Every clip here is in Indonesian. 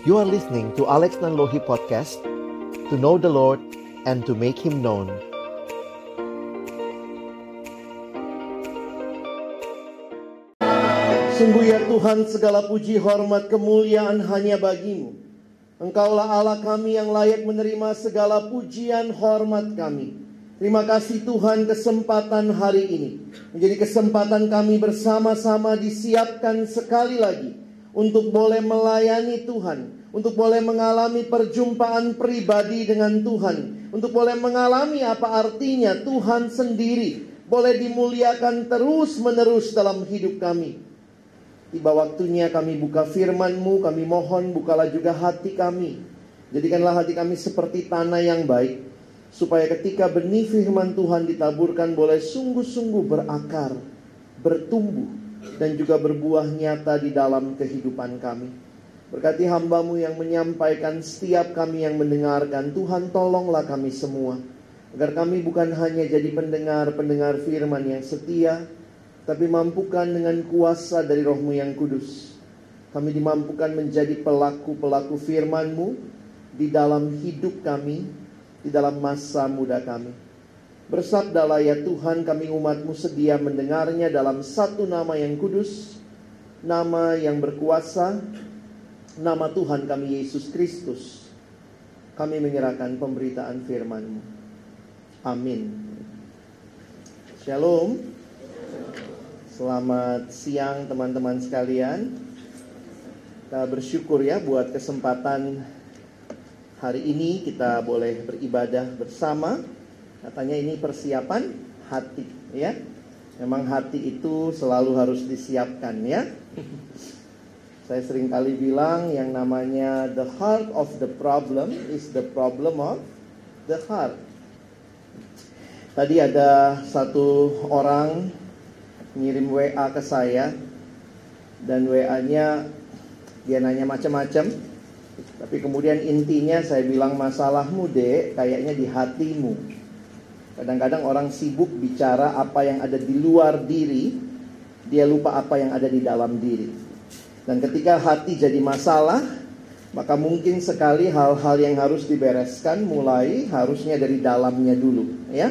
You are listening to Alex Nanlohi Podcast To know the Lord and to make Him known. Sungguh ya Tuhan segala puji hormat kemuliaan hanya bagimu. Engkaulah Allah kami yang layak menerima segala pujian hormat kami. Terima kasih Tuhan kesempatan hari ini. Menjadi kesempatan kami bersama-sama disiapkan sekali lagi Untuk boleh melayani Tuhan Untuk boleh mengalami perjumpaan pribadi dengan Tuhan Untuk boleh mengalami apa artinya Tuhan sendiri Boleh dimuliakan terus menerus dalam hidup kami Tiba waktunya kami buka firman-Mu, kami mohon bukalah juga hati kami. Jadikanlah hati kami seperti tanah yang baik, supaya ketika benih firman Tuhan ditaburkan boleh sungguh-sungguh berakar, bertumbuh, dan juga berbuah nyata di dalam kehidupan kami. Berkati hambamu yang menyampaikan setiap kami yang mendengarkan, Tuhan tolonglah kami semua. Agar kami bukan hanya jadi pendengar-pendengar firman yang setia, tapi mampukan dengan kuasa dari rohmu yang kudus. Kami dimampukan menjadi pelaku-pelaku firman-Mu di dalam hidup kami, di dalam masa muda kami. Bersabdalah ya Tuhan kami umat-Mu sedia mendengarnya dalam satu nama yang kudus, nama yang berkuasa, nama Tuhan kami Yesus Kristus. Kami menyerahkan pemberitaan firman-Mu. Amin. Shalom. Selamat siang teman-teman sekalian. Kita bersyukur ya buat kesempatan hari ini kita boleh beribadah bersama. Katanya ini persiapan hati ya. Memang hati itu selalu harus disiapkan ya. Saya sering kali bilang yang namanya the heart of the problem is the problem of the heart. Tadi ada satu orang ngirim WA ke saya dan WA-nya dia nanya macam-macam. Tapi kemudian intinya saya bilang masalahmu dek kayaknya di hatimu. Kadang-kadang orang sibuk bicara apa yang ada di luar diri, dia lupa apa yang ada di dalam diri. Dan ketika hati jadi masalah, maka mungkin sekali hal-hal yang harus dibereskan mulai harusnya dari dalamnya dulu, ya.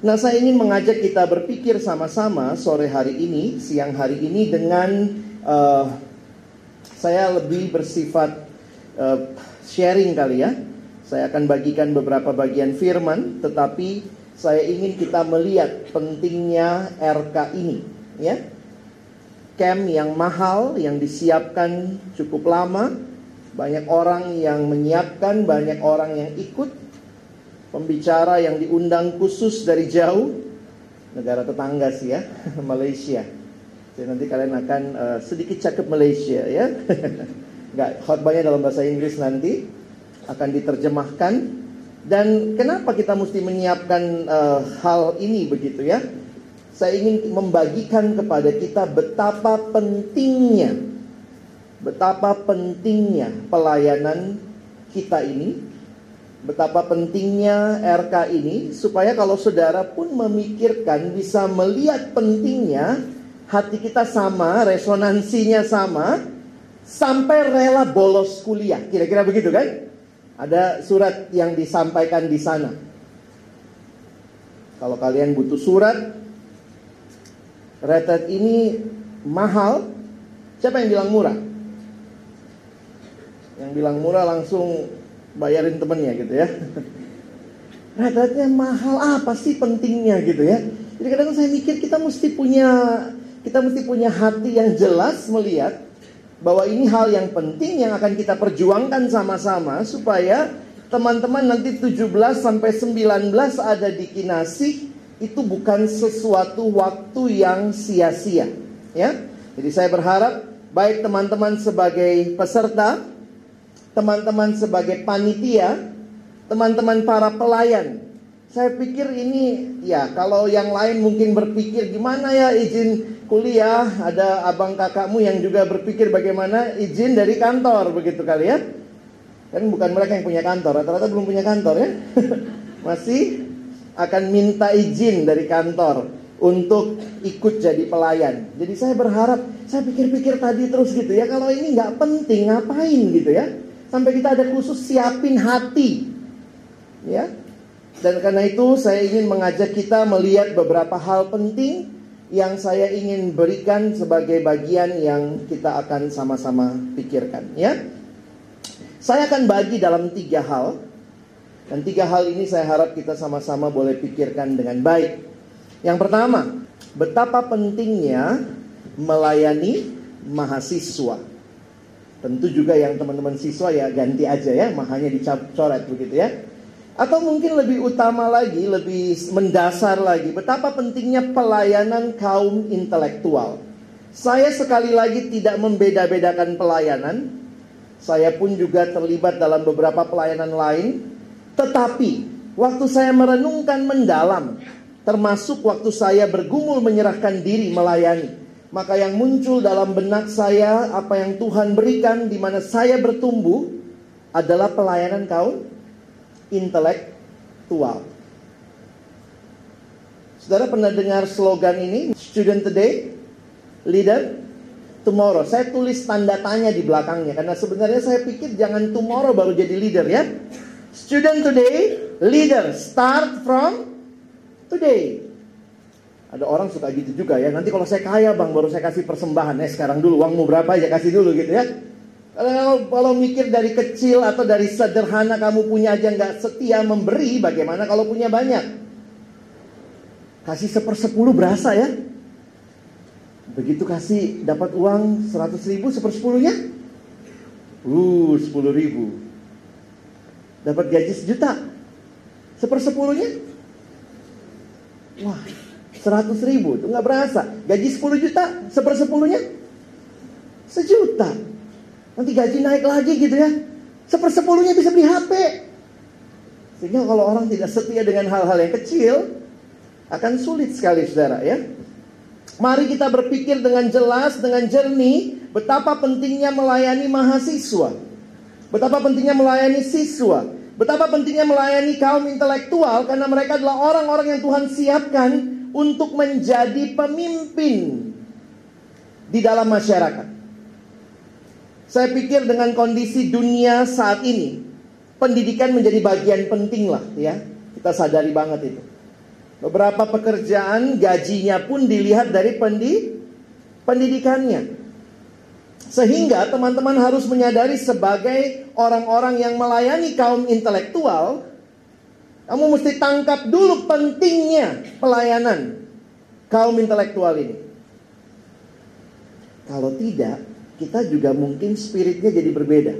Nah, saya ingin mengajak kita berpikir sama-sama sore hari ini, siang hari ini dengan uh, saya lebih bersifat uh, sharing kali ya. Saya akan bagikan beberapa bagian firman, tetapi saya ingin kita melihat pentingnya RK ini, ya. Camp yang mahal yang disiapkan cukup lama, banyak orang yang menyiapkan, banyak orang yang ikut pembicara yang diundang khusus dari jauh negara tetangga sih ya Malaysia. Jadi nanti kalian akan uh, sedikit cakep Malaysia ya. Enggak khotbahnya dalam bahasa Inggris nanti akan diterjemahkan dan kenapa kita mesti menyiapkan uh, hal ini begitu ya? Saya ingin membagikan kepada kita betapa pentingnya betapa pentingnya pelayanan kita ini betapa pentingnya RK ini supaya kalau saudara pun memikirkan bisa melihat pentingnya hati kita sama, resonansinya sama sampai rela bolos kuliah. Kira-kira begitu kan? Ada surat yang disampaikan di sana. Kalau kalian butuh surat retret ini mahal, siapa yang bilang murah? Yang bilang murah langsung bayarin temennya gitu ya. Retretnya mahal apa sih pentingnya gitu ya. Jadi kadang saya mikir kita mesti punya kita mesti punya hati yang jelas melihat bahwa ini hal yang penting yang akan kita perjuangkan sama-sama supaya teman-teman nanti 17 sampai 19 ada di Kinasih itu bukan sesuatu waktu yang sia-sia ya. Jadi saya berharap baik teman-teman sebagai peserta teman-teman sebagai panitia, teman-teman para pelayan. Saya pikir ini ya kalau yang lain mungkin berpikir gimana ya izin kuliah, ada abang kakakmu yang juga berpikir bagaimana izin dari kantor begitu kali ya. Kan bukan mereka yang punya kantor, rata-rata belum punya kantor ya. Masih akan minta izin dari kantor. untuk ikut jadi pelayan. Jadi saya berharap, saya pikir-pikir tadi terus gitu ya, kalau ini nggak penting ngapain gitu ya. Sampai kita ada khusus siapin hati. Ya. Dan karena itu saya ingin mengajak kita melihat beberapa hal penting yang saya ingin berikan sebagai bagian yang kita akan sama-sama pikirkan ya. Saya akan bagi dalam tiga hal dan tiga hal ini saya harap kita sama-sama boleh pikirkan dengan baik. Yang pertama, betapa pentingnya melayani mahasiswa. Tentu juga yang teman-teman siswa ya ganti aja ya, mahanya dicoret begitu ya. Atau mungkin lebih utama lagi, lebih mendasar lagi, betapa pentingnya pelayanan kaum intelektual. Saya sekali lagi tidak membeda-bedakan pelayanan. Saya pun juga terlibat dalam beberapa pelayanan lain. Tetapi, waktu saya merenungkan mendalam termasuk waktu saya bergumul menyerahkan diri melayani. Maka yang muncul dalam benak saya, apa yang Tuhan berikan di mana saya bertumbuh adalah pelayanan kaum intelektual. Saudara pernah dengar slogan ini? Student today, leader tomorrow. Saya tulis tanda tanya di belakangnya karena sebenarnya saya pikir jangan tomorrow baru jadi leader ya. Student today, leader start from today. Ada orang suka gitu juga ya. Nanti kalau saya kaya bang, baru saya kasih persembahan. Eh sekarang dulu uangmu berapa aja kasih dulu gitu ya. Kalau, kalau mikir dari kecil atau dari sederhana kamu punya aja nggak setia memberi, bagaimana kalau punya banyak? Kasih sepersepuluh berasa ya. Begitu kasih dapat uang seratus ribu sepersepuluhnya, uh sepuluh ribu. Dapat gaji sejuta, sepersepuluhnya, Wah, 100 ribu itu nggak berasa. Gaji 10 juta, sepersepuluhnya sejuta. Nanti gaji naik lagi gitu ya. Sepersepuluhnya bisa beli HP. Sehingga kalau orang tidak setia dengan hal-hal yang kecil, akan sulit sekali saudara ya. Mari kita berpikir dengan jelas, dengan jernih, betapa pentingnya melayani mahasiswa. Betapa pentingnya melayani siswa. Betapa pentingnya melayani kaum intelektual karena mereka adalah orang-orang yang Tuhan siapkan untuk menjadi pemimpin di dalam masyarakat. Saya pikir dengan kondisi dunia saat ini, pendidikan menjadi bagian penting lah ya. Kita sadari banget itu. Beberapa pekerjaan gajinya pun dilihat dari pendi, pendidikannya. Sehingga teman-teman harus menyadari sebagai orang-orang yang melayani kaum intelektual, kamu mesti tangkap dulu pentingnya pelayanan kaum intelektual ini. Kalau tidak, kita juga mungkin spiritnya jadi berbeda.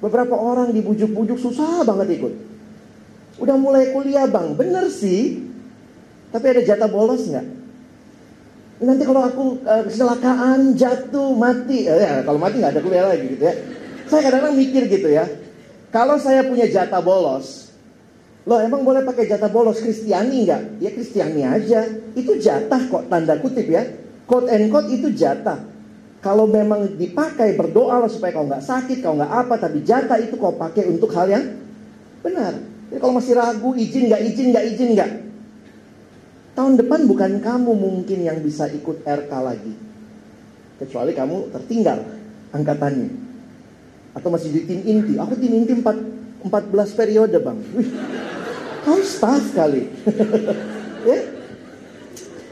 Beberapa orang dibujuk-bujuk susah banget ikut. Udah mulai kuliah bang, bener sih. Tapi ada jatah bolos nggak? Nanti kalau aku uh, kecelakaan, jatuh, mati, eh, ya, kalau mati nggak ada kuliah lagi gitu ya. Saya kadang-kadang mikir gitu ya. Kalau saya punya jatah bolos, loh emang boleh pakai jatah bolos Kristiani nggak? Ya Kristiani aja. Itu jatah kok tanda kutip ya. Quote and quote itu jatah. Kalau memang dipakai berdoa supaya kau nggak sakit, kau nggak apa, tapi jatah itu kau pakai untuk hal yang benar. Jadi kalau masih ragu, izin nggak, izin nggak, izin nggak, Tahun depan bukan kamu mungkin yang bisa ikut RK lagi. Kecuali kamu tertinggal angkatannya. Atau masih di tim inti. Aku tim inti 4, 14 periode bang. Wih, kamu staff kali. ya?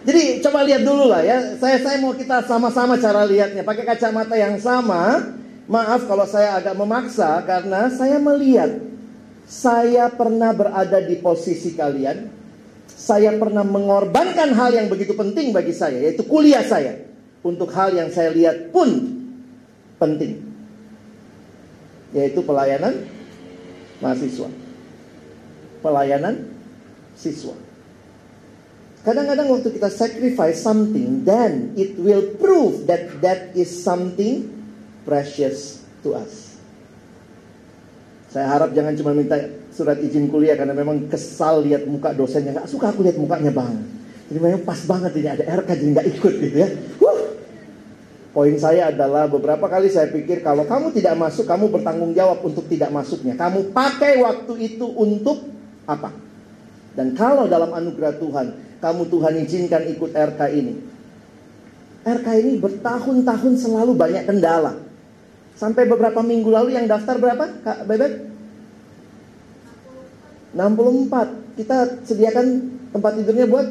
Jadi coba lihat dulu lah ya. Saya saya mau kita sama-sama cara lihatnya. Pakai kacamata yang sama. Maaf kalau saya agak memaksa karena saya melihat saya pernah berada di posisi kalian saya pernah mengorbankan hal yang begitu penting bagi saya, yaitu kuliah saya. Untuk hal yang saya lihat pun penting. Yaitu pelayanan mahasiswa. Pelayanan siswa. Kadang-kadang waktu kita sacrifice something, then it will prove that that is something precious to us. Saya harap jangan cuma minta surat izin kuliah karena memang kesal lihat muka dosennya nggak suka aku lihat mukanya bang jadi memang pas banget ini ada RK jadi nggak ikut gitu ya Wuh. poin saya adalah beberapa kali saya pikir kalau kamu tidak masuk kamu bertanggung jawab untuk tidak masuknya kamu pakai waktu itu untuk apa dan kalau dalam anugerah Tuhan kamu Tuhan izinkan ikut RK ini. RK ini bertahun-tahun selalu banyak kendala. Sampai beberapa minggu lalu yang daftar berapa, Kak Bebek? 64. Kita sediakan tempat tidurnya buat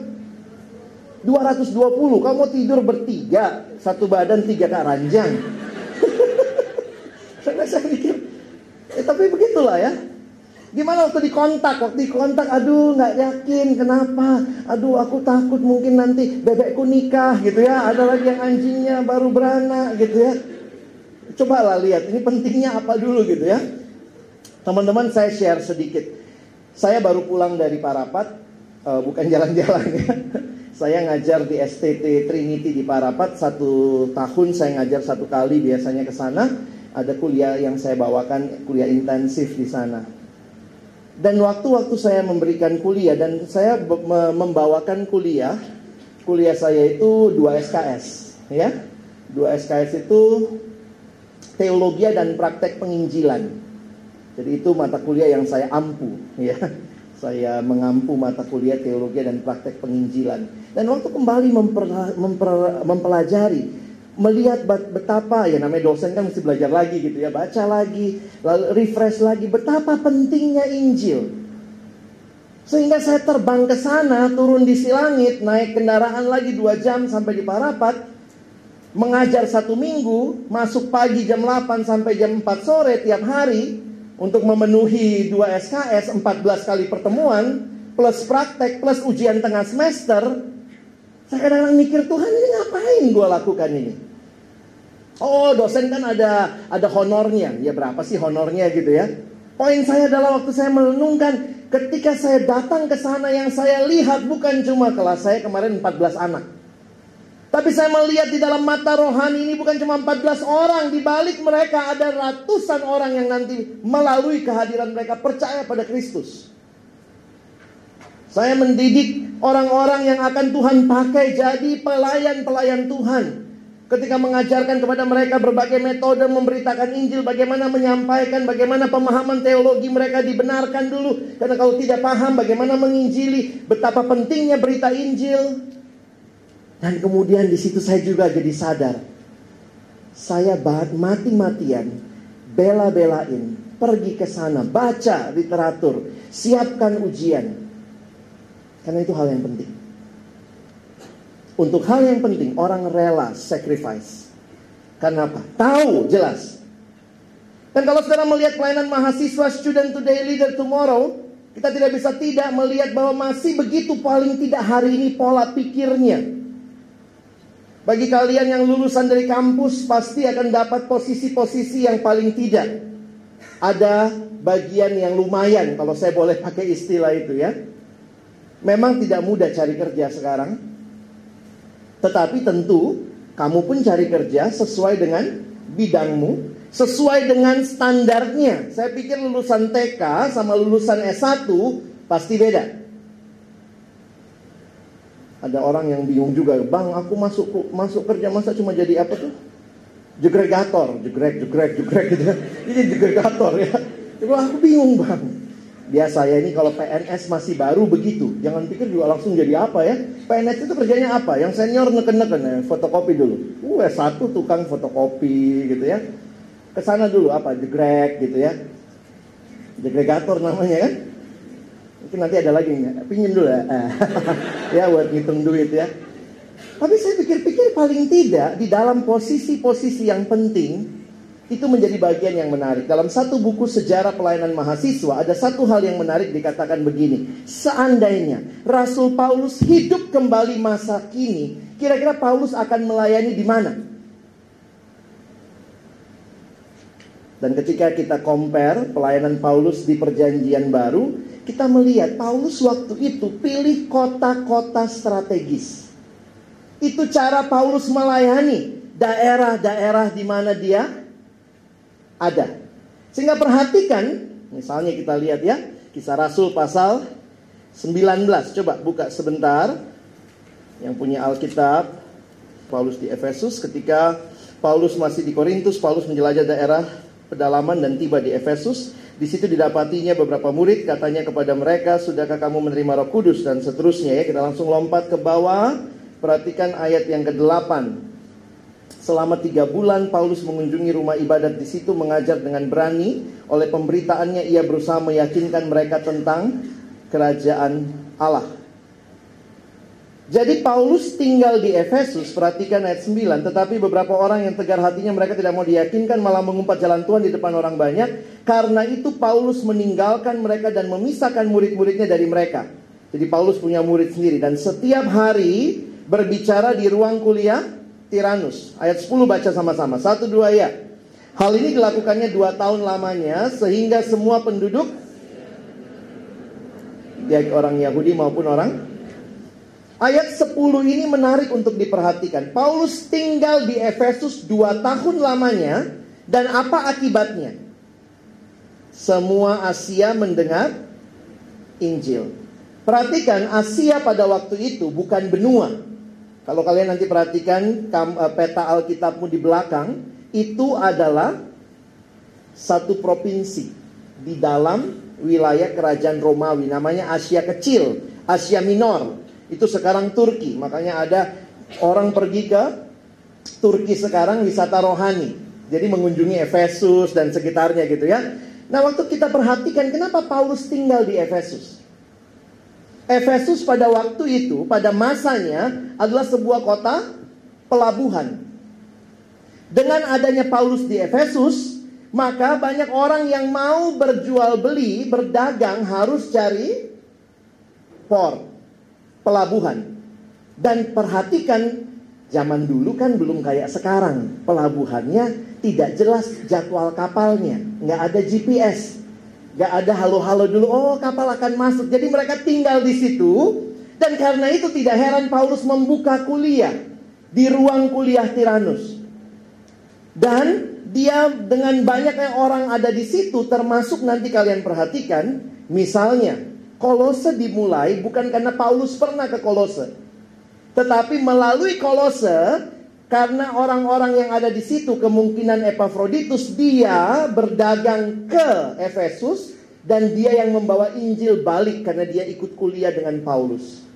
220. Kamu tidur bertiga, satu badan tiga kak ranjang. saya, saya mikir, eh, tapi begitulah ya. Gimana waktu dikontak? Waktu dikontak, aduh nggak yakin, kenapa? Aduh aku takut mungkin nanti bebekku nikah gitu ya. Ada lagi yang anjingnya baru beranak gitu ya. Cobalah lihat, ini pentingnya apa dulu gitu ya. Teman-teman saya share sedikit. Saya baru pulang dari Parapat, uh, bukan jalan-jalan ya. Saya ngajar di STT Trinity di Parapat satu tahun saya ngajar satu kali biasanya ke sana. Ada kuliah yang saya bawakan kuliah intensif di sana. Dan waktu-waktu saya memberikan kuliah dan saya membawakan kuliah, kuliah saya itu dua SKS, ya. Dua SKS itu teologi dan praktek penginjilan. Jadi itu mata kuliah yang saya ampu, ya. Saya mengampu mata kuliah teologi dan praktek penginjilan. Dan waktu kembali memper, mempelajari, melihat betapa ya namanya dosen kan mesti belajar lagi gitu ya, baca lagi, lalu refresh lagi betapa pentingnya Injil. Sehingga saya terbang ke sana, turun di Silangit, naik kendaraan lagi dua jam sampai di Parapat, mengajar satu minggu, masuk pagi jam 8 sampai jam 4 sore tiap hari, untuk memenuhi dua SKS 14 kali pertemuan plus praktek plus ujian tengah semester saya kadang-kadang mikir Tuhan ini ngapain gue lakukan ini? Oh dosen kan ada ada honornya. Ya berapa sih honornya gitu ya? Poin saya adalah waktu saya merenungkan ketika saya datang ke sana yang saya lihat bukan cuma kelas saya kemarin 14 anak tapi saya melihat di dalam mata rohani ini bukan cuma 14 orang. Di balik mereka ada ratusan orang yang nanti melalui kehadiran mereka percaya pada Kristus. Saya mendidik orang-orang yang akan Tuhan pakai jadi pelayan-pelayan Tuhan. Ketika mengajarkan kepada mereka berbagai metode memberitakan Injil, bagaimana menyampaikan, bagaimana pemahaman teologi mereka dibenarkan dulu. Karena kalau tidak paham bagaimana menginjili, betapa pentingnya berita Injil. Dan kemudian di situ saya juga jadi sadar. Saya mati-matian, bela-belain, pergi ke sana, baca literatur, siapkan ujian. Karena itu hal yang penting. Untuk hal yang penting, orang rela sacrifice. Karena apa? Tahu jelas. Dan kalau saudara melihat pelayanan mahasiswa student today, leader tomorrow, kita tidak bisa tidak melihat bahwa masih begitu paling tidak hari ini pola pikirnya. Bagi kalian yang lulusan dari kampus pasti akan dapat posisi-posisi yang paling tidak. Ada bagian yang lumayan kalau saya boleh pakai istilah itu ya. Memang tidak mudah cari kerja sekarang. Tetapi tentu kamu pun cari kerja sesuai dengan bidangmu, sesuai dengan standarnya. Saya pikir lulusan TK sama lulusan S1 pasti beda. Ada orang yang bingung juga, bang aku masuk masuk kerja masa cuma jadi apa tuh? Jegregator, jegrek, jegrek, jegrek gitu. Ini jegregator ya. Jadi aku bingung bang. Biasa ya ini kalau PNS masih baru begitu. Jangan pikir juga langsung jadi apa ya. PNS itu kerjanya apa? Yang senior neken-neken ya, fotokopi dulu. Uh, satu tukang fotokopi gitu ya. Ke sana dulu apa? Jegrek gitu ya. Jegregator namanya kan. Mungkin nanti ada lagi, pinjam dulu ya. ya buat ngitung duit ya. Tapi saya pikir-pikir paling tidak di dalam posisi-posisi yang penting itu menjadi bagian yang menarik. Dalam satu buku sejarah pelayanan mahasiswa ada satu hal yang menarik dikatakan begini. Seandainya Rasul Paulus hidup kembali masa kini, kira-kira Paulus akan melayani di mana? Dan ketika kita compare pelayanan Paulus di perjanjian baru kita melihat Paulus waktu itu pilih kota-kota strategis. Itu cara Paulus melayani daerah-daerah di mana dia ada. Sehingga perhatikan, misalnya kita lihat ya, kisah Rasul pasal 19. Coba buka sebentar. Yang punya Alkitab, Paulus di Efesus ketika Paulus masih di Korintus, Paulus menjelajah daerah pedalaman dan tiba di Efesus Di situ didapatinya beberapa murid katanya kepada mereka, "Sudahkah kamu menerima Roh Kudus?" dan seterusnya ya. Kita langsung lompat ke bawah. Perhatikan ayat yang ke-8. Selama tiga bulan Paulus mengunjungi rumah ibadat di situ mengajar dengan berani. Oleh pemberitaannya ia berusaha meyakinkan mereka tentang kerajaan Allah. Jadi Paulus tinggal di Efesus, perhatikan ayat 9, tetapi beberapa orang yang tegar hatinya mereka tidak mau diyakinkan malah mengumpat jalan Tuhan di depan orang banyak. Karena itu Paulus meninggalkan mereka dan memisahkan murid-muridnya dari mereka. Jadi Paulus punya murid sendiri dan setiap hari berbicara di ruang kuliah Tiranus. Ayat 10 baca sama-sama, satu dua ya. Hal ini dilakukannya dua tahun lamanya sehingga semua penduduk baik orang Yahudi maupun orang Ayat 10 ini menarik untuk diperhatikan. Paulus tinggal di Efesus dua tahun lamanya dan apa akibatnya? Semua Asia mendengar Injil. Perhatikan Asia pada waktu itu bukan benua. Kalau kalian nanti perhatikan eh, peta Alkitabmu di belakang, itu adalah satu provinsi di dalam wilayah kerajaan Romawi namanya Asia Kecil, Asia Minor. Itu sekarang Turki. Makanya ada orang pergi ke Turki sekarang wisata rohani. Jadi mengunjungi Efesus dan sekitarnya gitu ya. Nah waktu kita perhatikan kenapa Paulus tinggal di Efesus. Efesus pada waktu itu, pada masanya adalah sebuah kota pelabuhan. Dengan adanya Paulus di Efesus, maka banyak orang yang mau berjual beli, berdagang harus cari port pelabuhan. Dan perhatikan zaman dulu kan belum kayak sekarang. Pelabuhannya tidak jelas jadwal kapalnya. Nggak ada GPS. Nggak ada halo-halo dulu. Oh kapal akan masuk. Jadi mereka tinggal di situ. Dan karena itu tidak heran Paulus membuka kuliah. Di ruang kuliah Tiranus. Dan dia dengan banyaknya orang ada di situ termasuk nanti kalian perhatikan misalnya Kolose dimulai bukan karena Paulus pernah ke Kolose. Tetapi melalui Kolose, karena orang-orang yang ada di situ kemungkinan Epafroditus dia berdagang ke Efesus dan dia yang membawa Injil balik karena dia ikut kuliah dengan Paulus.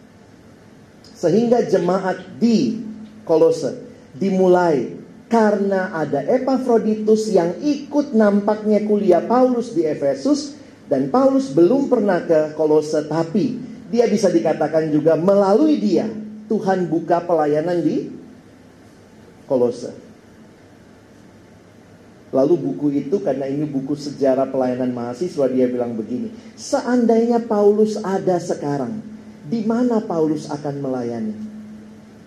Sehingga jemaat di Kolose dimulai karena ada Epafroditus yang ikut nampaknya kuliah Paulus di Efesus dan Paulus belum pernah ke Kolose tapi dia bisa dikatakan juga melalui dia Tuhan buka pelayanan di Kolose. Lalu buku itu karena ini buku sejarah pelayanan mahasiswa dia bilang begini, seandainya Paulus ada sekarang, di mana Paulus akan melayani?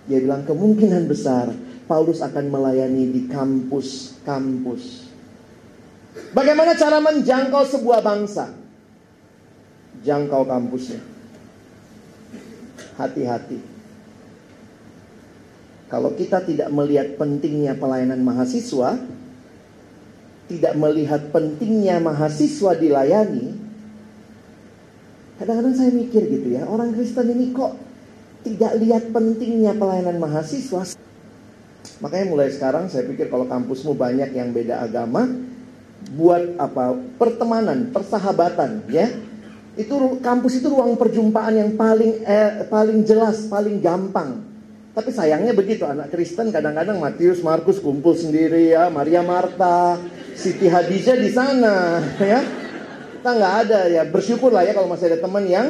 Dia bilang kemungkinan besar Paulus akan melayani di kampus-kampus Bagaimana cara menjangkau sebuah bangsa? Jangkau kampusnya. Hati-hati. Kalau kita tidak melihat pentingnya pelayanan mahasiswa, tidak melihat pentingnya mahasiswa dilayani, kadang-kadang saya mikir gitu ya, orang Kristen ini kok tidak lihat pentingnya pelayanan mahasiswa. Makanya mulai sekarang saya pikir kalau kampusmu banyak yang beda agama, buat apa pertemanan, persahabatan, ya. Itu kampus itu ruang perjumpaan yang paling eh, paling jelas, paling gampang. Tapi sayangnya begitu anak Kristen kadang-kadang Matius, Markus kumpul sendiri ya, Maria Marta, Siti Hadijah di sana, ya. Kita nggak ada ya. Bersyukur lah ya kalau masih ada teman yang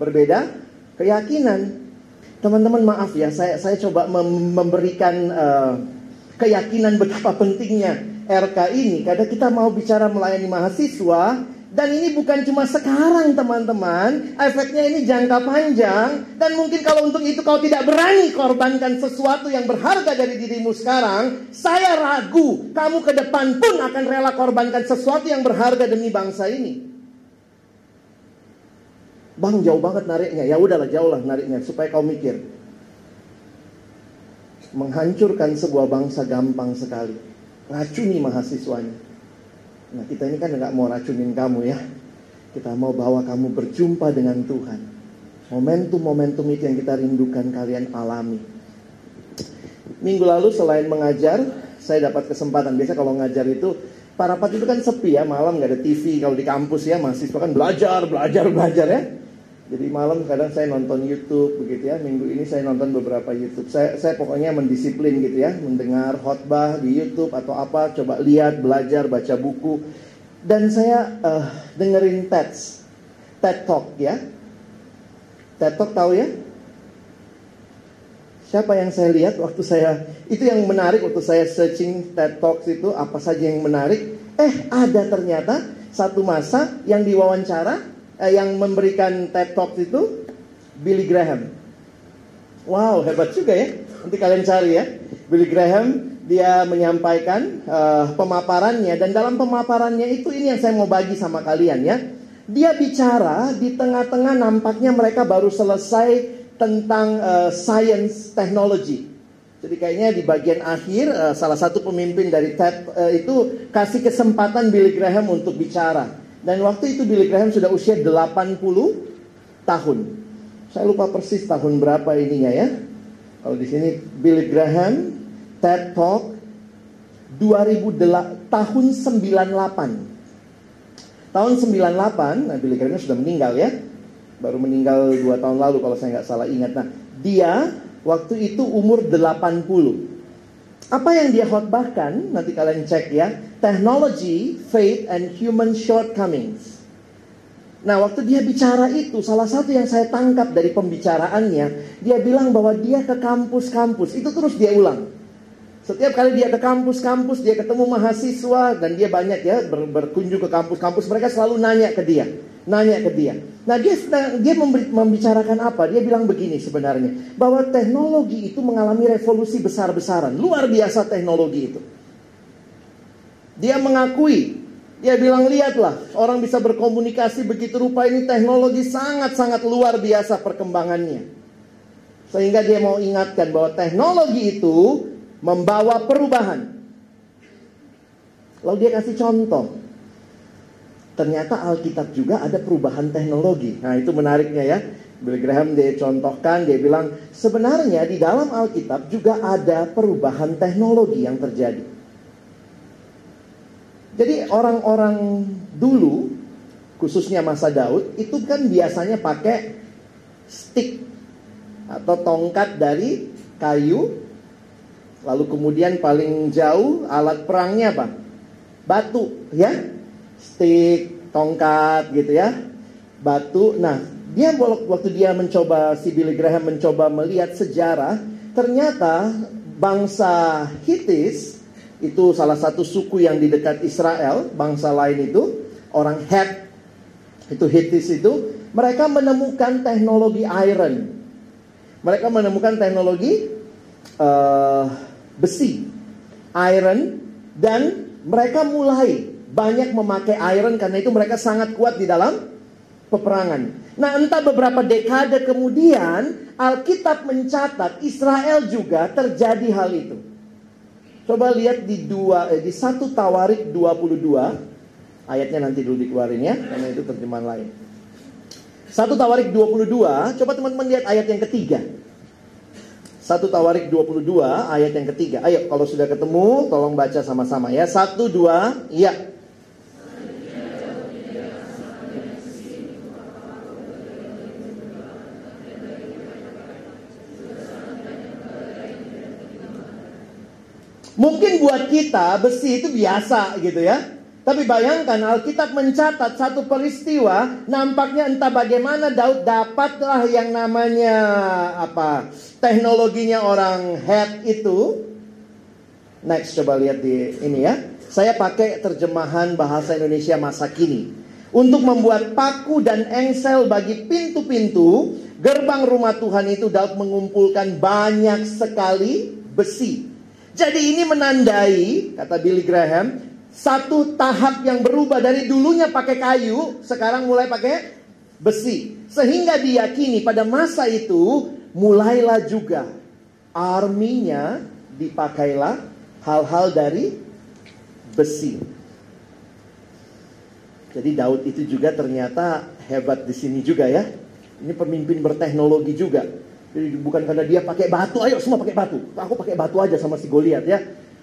berbeda keyakinan. Teman-teman maaf ya, saya saya coba memberikan uh, keyakinan betapa pentingnya RK ini karena kita mau bicara melayani mahasiswa dan ini bukan cuma sekarang teman-teman. Efeknya ini jangka panjang Dan mungkin kalau untuk itu kau tidak berani korbankan sesuatu yang berharga dari dirimu sekarang Saya ragu kamu ke depan pun akan rela korbankan sesuatu yang berharga demi bangsa ini. Bang jauh banget nariknya. Ya udahlah jauh lah nariknya supaya kau mikir. Menghancurkan sebuah bangsa gampang sekali racuni mahasiswanya. Nah kita ini kan nggak mau racunin kamu ya. Kita mau bawa kamu berjumpa dengan Tuhan. Momentum-momentum itu yang kita rindukan kalian alami. Minggu lalu selain mengajar, saya dapat kesempatan. Biasa kalau ngajar itu Parapat itu kan sepi ya, malam nggak ada TV kalau di kampus ya, mahasiswa kan belajar, belajar, belajar ya. Jadi malam kadang saya nonton YouTube begitu ya. Minggu ini saya nonton beberapa YouTube. Saya, saya pokoknya mendisiplin gitu ya, mendengar khotbah di YouTube atau apa, coba lihat, belajar, baca buku. Dan saya uh, dengerin TED, TED Talk ya. TED Talk tahu ya? Siapa yang saya lihat waktu saya itu yang menarik waktu saya searching TED Talks itu apa saja yang menarik? Eh ada ternyata satu masa yang diwawancara eh, yang memberikan TED Talk itu Billy Graham. Wow, hebat juga ya. Nanti kalian cari ya. Billy Graham dia menyampaikan uh, pemaparannya dan dalam pemaparannya itu ini yang saya mau bagi sama kalian ya. Dia bicara di tengah-tengah nampaknya mereka baru selesai tentang uh, science technology. Jadi kayaknya di bagian akhir uh, salah satu pemimpin dari TED uh, itu kasih kesempatan Billy Graham untuk bicara. Dan waktu itu Billy Graham sudah usia 80 tahun. Saya lupa persis tahun berapa ininya ya. Kalau di sini Billy Graham TED Talk 2008 tahun 98. Tahun 98, nah Billy Graham sudah meninggal ya. Baru meninggal 2 tahun lalu kalau saya nggak salah ingat. Nah, dia waktu itu umur 80. Apa yang dia khotbahkan, nanti kalian cek ya, technology, faith, and human shortcomings. Nah, waktu dia bicara itu, salah satu yang saya tangkap dari pembicaraannya, dia bilang bahwa dia ke kampus-kampus, itu terus dia ulang. Setiap kali dia ke kampus-kampus, dia ketemu mahasiswa, dan dia banyak ya ber berkunjung ke kampus-kampus, mereka selalu nanya ke dia nanya ke dia. Nah dia dia membicarakan apa? Dia bilang begini sebenarnya bahwa teknologi itu mengalami revolusi besar-besaran, luar biasa teknologi itu. Dia mengakui, dia bilang lihatlah orang bisa berkomunikasi begitu rupa ini teknologi sangat-sangat luar biasa perkembangannya. Sehingga dia mau ingatkan bahwa teknologi itu membawa perubahan. Lalu dia kasih contoh ternyata Alkitab juga ada perubahan teknologi. Nah, itu menariknya ya. Billy Graham dia contohkan, dia bilang sebenarnya di dalam Alkitab juga ada perubahan teknologi yang terjadi. Jadi orang-orang dulu, khususnya masa Daud, itu kan biasanya pakai stick atau tongkat dari kayu, lalu kemudian paling jauh alat perangnya apa? Batu, ya stick, tongkat gitu ya, batu. Nah, dia waktu dia mencoba si Billy Graham mencoba melihat sejarah, ternyata bangsa Hittis itu salah satu suku yang di dekat Israel, bangsa lain itu orang Het itu Hittis itu mereka menemukan teknologi iron. Mereka menemukan teknologi uh, besi, iron, dan mereka mulai banyak memakai iron karena itu mereka sangat kuat di dalam peperangan. Nah, entah beberapa dekade kemudian Alkitab mencatat Israel juga terjadi hal itu. Coba lihat di dua eh, di satu Tawarik 22 ayatnya nanti dulu dikeluarin ya karena itu terjemahan lain. Satu Tawarik 22, coba teman-teman lihat ayat yang ketiga. Satu Tawarik 22 ayat yang ketiga. Ayo kalau sudah ketemu tolong baca sama-sama ya. Satu dua, iya. Mungkin buat kita besi itu biasa gitu ya. Tapi bayangkan Alkitab mencatat satu peristiwa nampaknya entah bagaimana Daud dapatlah yang namanya apa teknologinya orang head itu. Next coba lihat di ini ya. Saya pakai terjemahan bahasa Indonesia masa kini. Untuk membuat paku dan engsel bagi pintu-pintu gerbang rumah Tuhan itu Daud mengumpulkan banyak sekali besi jadi ini menandai, kata Billy Graham, satu tahap yang berubah dari dulunya pakai kayu, sekarang mulai pakai besi. Sehingga diyakini pada masa itu mulailah juga arminya dipakailah hal-hal dari besi. Jadi Daud itu juga ternyata hebat di sini juga ya. Ini pemimpin berteknologi juga. Jadi bukan karena dia pakai batu, ayo semua pakai batu. Aku pakai batu aja sama si Goliat ya.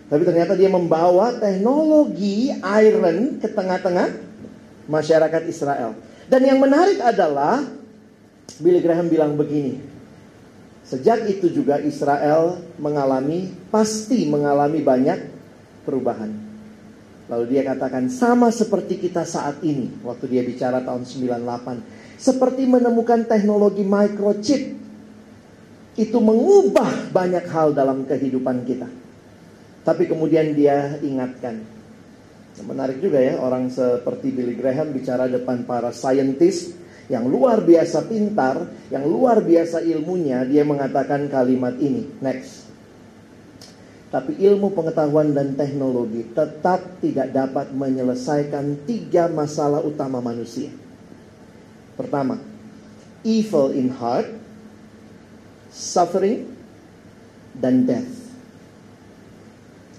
Tapi ternyata dia membawa teknologi iron ke tengah-tengah masyarakat Israel. Dan yang menarik adalah Billy Graham bilang begini. Sejak itu juga Israel mengalami pasti mengalami banyak perubahan. Lalu dia katakan sama seperti kita saat ini waktu dia bicara tahun 98. Seperti menemukan teknologi microchip itu mengubah banyak hal dalam kehidupan kita. Tapi kemudian dia ingatkan. Menarik juga ya orang seperti Billy Graham bicara depan para saintis yang luar biasa pintar, yang luar biasa ilmunya, dia mengatakan kalimat ini. Next. Tapi ilmu pengetahuan dan teknologi tetap tidak dapat menyelesaikan tiga masalah utama manusia. Pertama, evil in heart, suffering, dan death.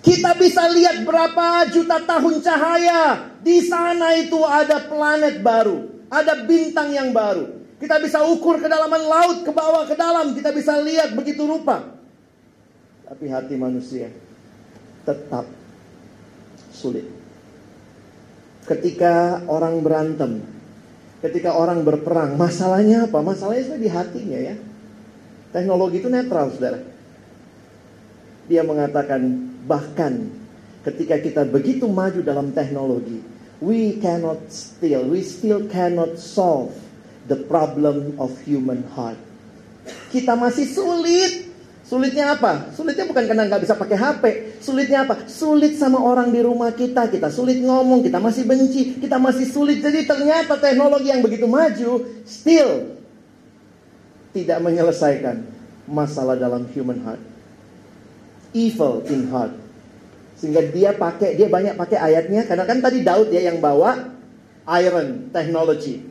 Kita bisa lihat berapa juta tahun cahaya. Di sana itu ada planet baru. Ada bintang yang baru. Kita bisa ukur kedalaman laut ke bawah ke dalam. Kita bisa lihat begitu rupa. Tapi hati manusia tetap sulit. Ketika orang berantem, ketika orang berperang, masalahnya apa? Masalahnya sudah di hatinya ya. Teknologi itu netral, saudara. Dia mengatakan Bahkan ketika kita begitu maju dalam teknologi, we cannot still, we still cannot solve the problem of human heart. Kita masih sulit. Sulitnya apa? Sulitnya bukan karena nggak bisa pakai HP. Sulitnya apa? Sulit sama orang di rumah kita. Kita sulit ngomong. Kita masih benci. Kita masih sulit. Jadi ternyata teknologi yang begitu maju still tidak menyelesaikan masalah dalam human heart evil in heart. Sehingga dia pakai, dia banyak pakai ayatnya karena kan tadi Daud ya yang bawa iron technology.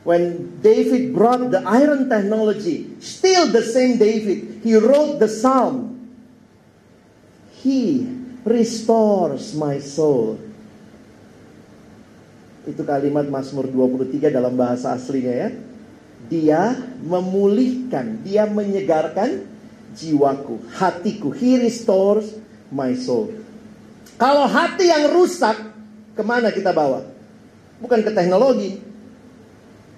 When David brought the iron technology, still the same David, he wrote the psalm. He restores my soul. Itu kalimat Mazmur 23 dalam bahasa aslinya ya. Dia memulihkan, dia menyegarkan jiwaku, hatiku. He restores my soul. Kalau hati yang rusak, ke mana kita bawa? Bukan ke teknologi.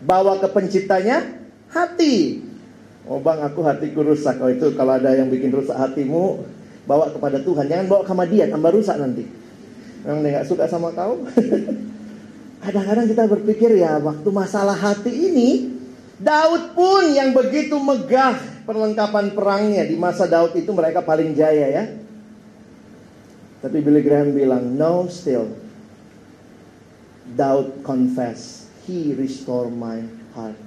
Bawa ke penciptanya, hati. Oh bang, aku hatiku rusak. Oh itu kalau ada yang bikin rusak hatimu, bawa kepada Tuhan. Jangan bawa ke dia, tambah rusak nanti. Memang dia gak suka sama kau. Kadang-kadang kita berpikir ya, waktu masalah hati ini, Daud pun yang begitu megah perlengkapan perangnya di masa Daud itu mereka paling jaya ya. Tapi Billy Graham bilang, no still. Daud confess, he restore my heart.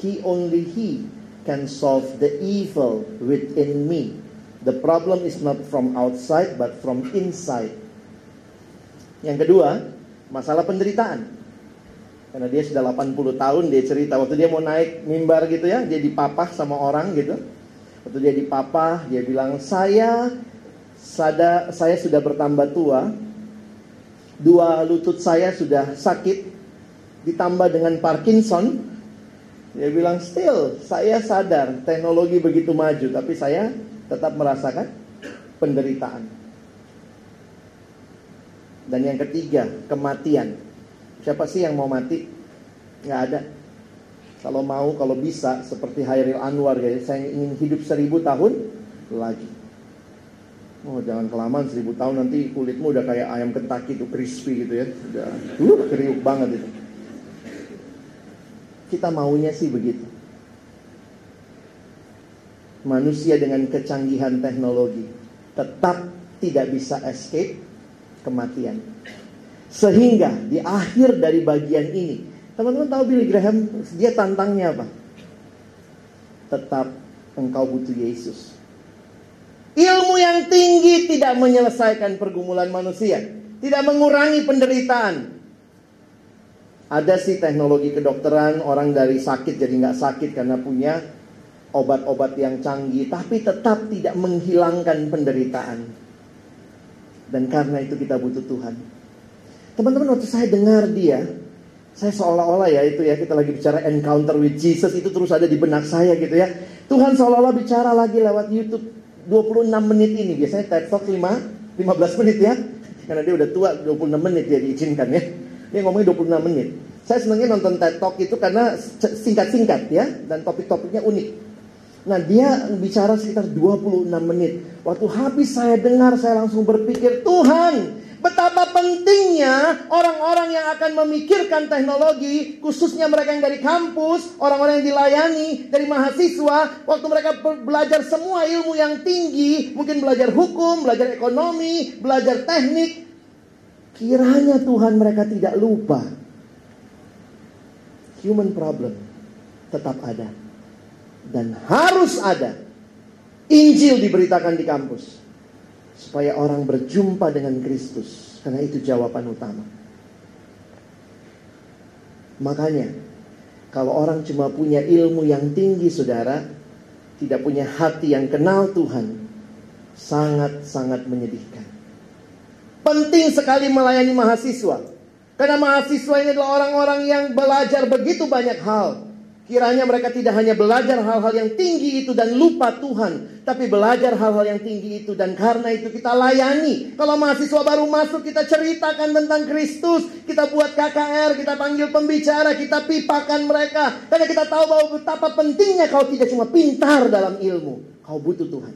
He only he can solve the evil within me. The problem is not from outside but from inside. Yang kedua, masalah penderitaan. Karena dia sudah 80 tahun dia cerita waktu dia mau naik mimbar gitu ya, dia dipapah sama orang gitu. Waktu dia dipapah, dia bilang, "Saya sada, saya sudah bertambah tua. Dua lutut saya sudah sakit ditambah dengan Parkinson." Dia bilang, "Still, saya sadar teknologi begitu maju, tapi saya tetap merasakan penderitaan." Dan yang ketiga, kematian. Siapa sih yang mau mati? Nggak ada. Kalau mau, kalau bisa, seperti Hairil Anwar ya, saya ingin hidup seribu tahun lagi. Oh jangan kelamaan seribu tahun nanti kulitmu udah kayak ayam Kentucky itu crispy gitu ya, udah uh, kriuk banget itu. Kita maunya sih begitu. Manusia dengan kecanggihan teknologi tetap tidak bisa escape kematian. Sehingga di akhir dari bagian ini, teman-teman tahu Billy Graham, dia tantangnya apa? Tetap engkau butuh Yesus. Ilmu yang tinggi tidak menyelesaikan pergumulan manusia, tidak mengurangi penderitaan. Ada sih teknologi kedokteran, orang dari sakit jadi nggak sakit karena punya obat-obat yang canggih, tapi tetap tidak menghilangkan penderitaan. Dan karena itu kita butuh Tuhan. Teman-teman waktu saya dengar dia, saya seolah-olah ya itu ya kita lagi bicara encounter with Jesus itu terus ada di benak saya gitu ya. Tuhan seolah-olah bicara lagi lewat YouTube 26 menit ini. Biasanya TED Talk 5 15 menit ya. Karena dia udah tua 26 menit dia diizinkan ya. Dia ngomongnya 26 menit. Saya senangnya nonton TED Talk itu karena singkat-singkat ya dan topik-topiknya unik. Nah dia bicara sekitar 26 menit. Waktu habis saya dengar saya langsung berpikir Tuhan Betapa pentingnya orang-orang yang akan memikirkan teknologi, khususnya mereka yang dari kampus, orang-orang yang dilayani, dari mahasiswa, waktu mereka belajar semua ilmu yang tinggi, mungkin belajar hukum, belajar ekonomi, belajar teknik, kiranya Tuhan mereka tidak lupa. Human problem tetap ada. Dan harus ada. Injil diberitakan di kampus supaya orang berjumpa dengan Kristus. Karena itu jawaban utama. Makanya, kalau orang cuma punya ilmu yang tinggi, saudara, tidak punya hati yang kenal Tuhan, sangat-sangat menyedihkan. Penting sekali melayani mahasiswa. Karena mahasiswa ini adalah orang-orang yang belajar begitu banyak hal. Kiranya mereka tidak hanya belajar hal-hal yang tinggi itu dan lupa Tuhan, tapi belajar hal-hal yang tinggi itu dan karena itu kita layani. Kalau mahasiswa baru masuk kita ceritakan tentang Kristus, kita buat KKR, kita panggil pembicara, kita pipakan mereka. Karena kita tahu bahwa betapa pentingnya kau tidak cuma pintar dalam ilmu, kau butuh Tuhan.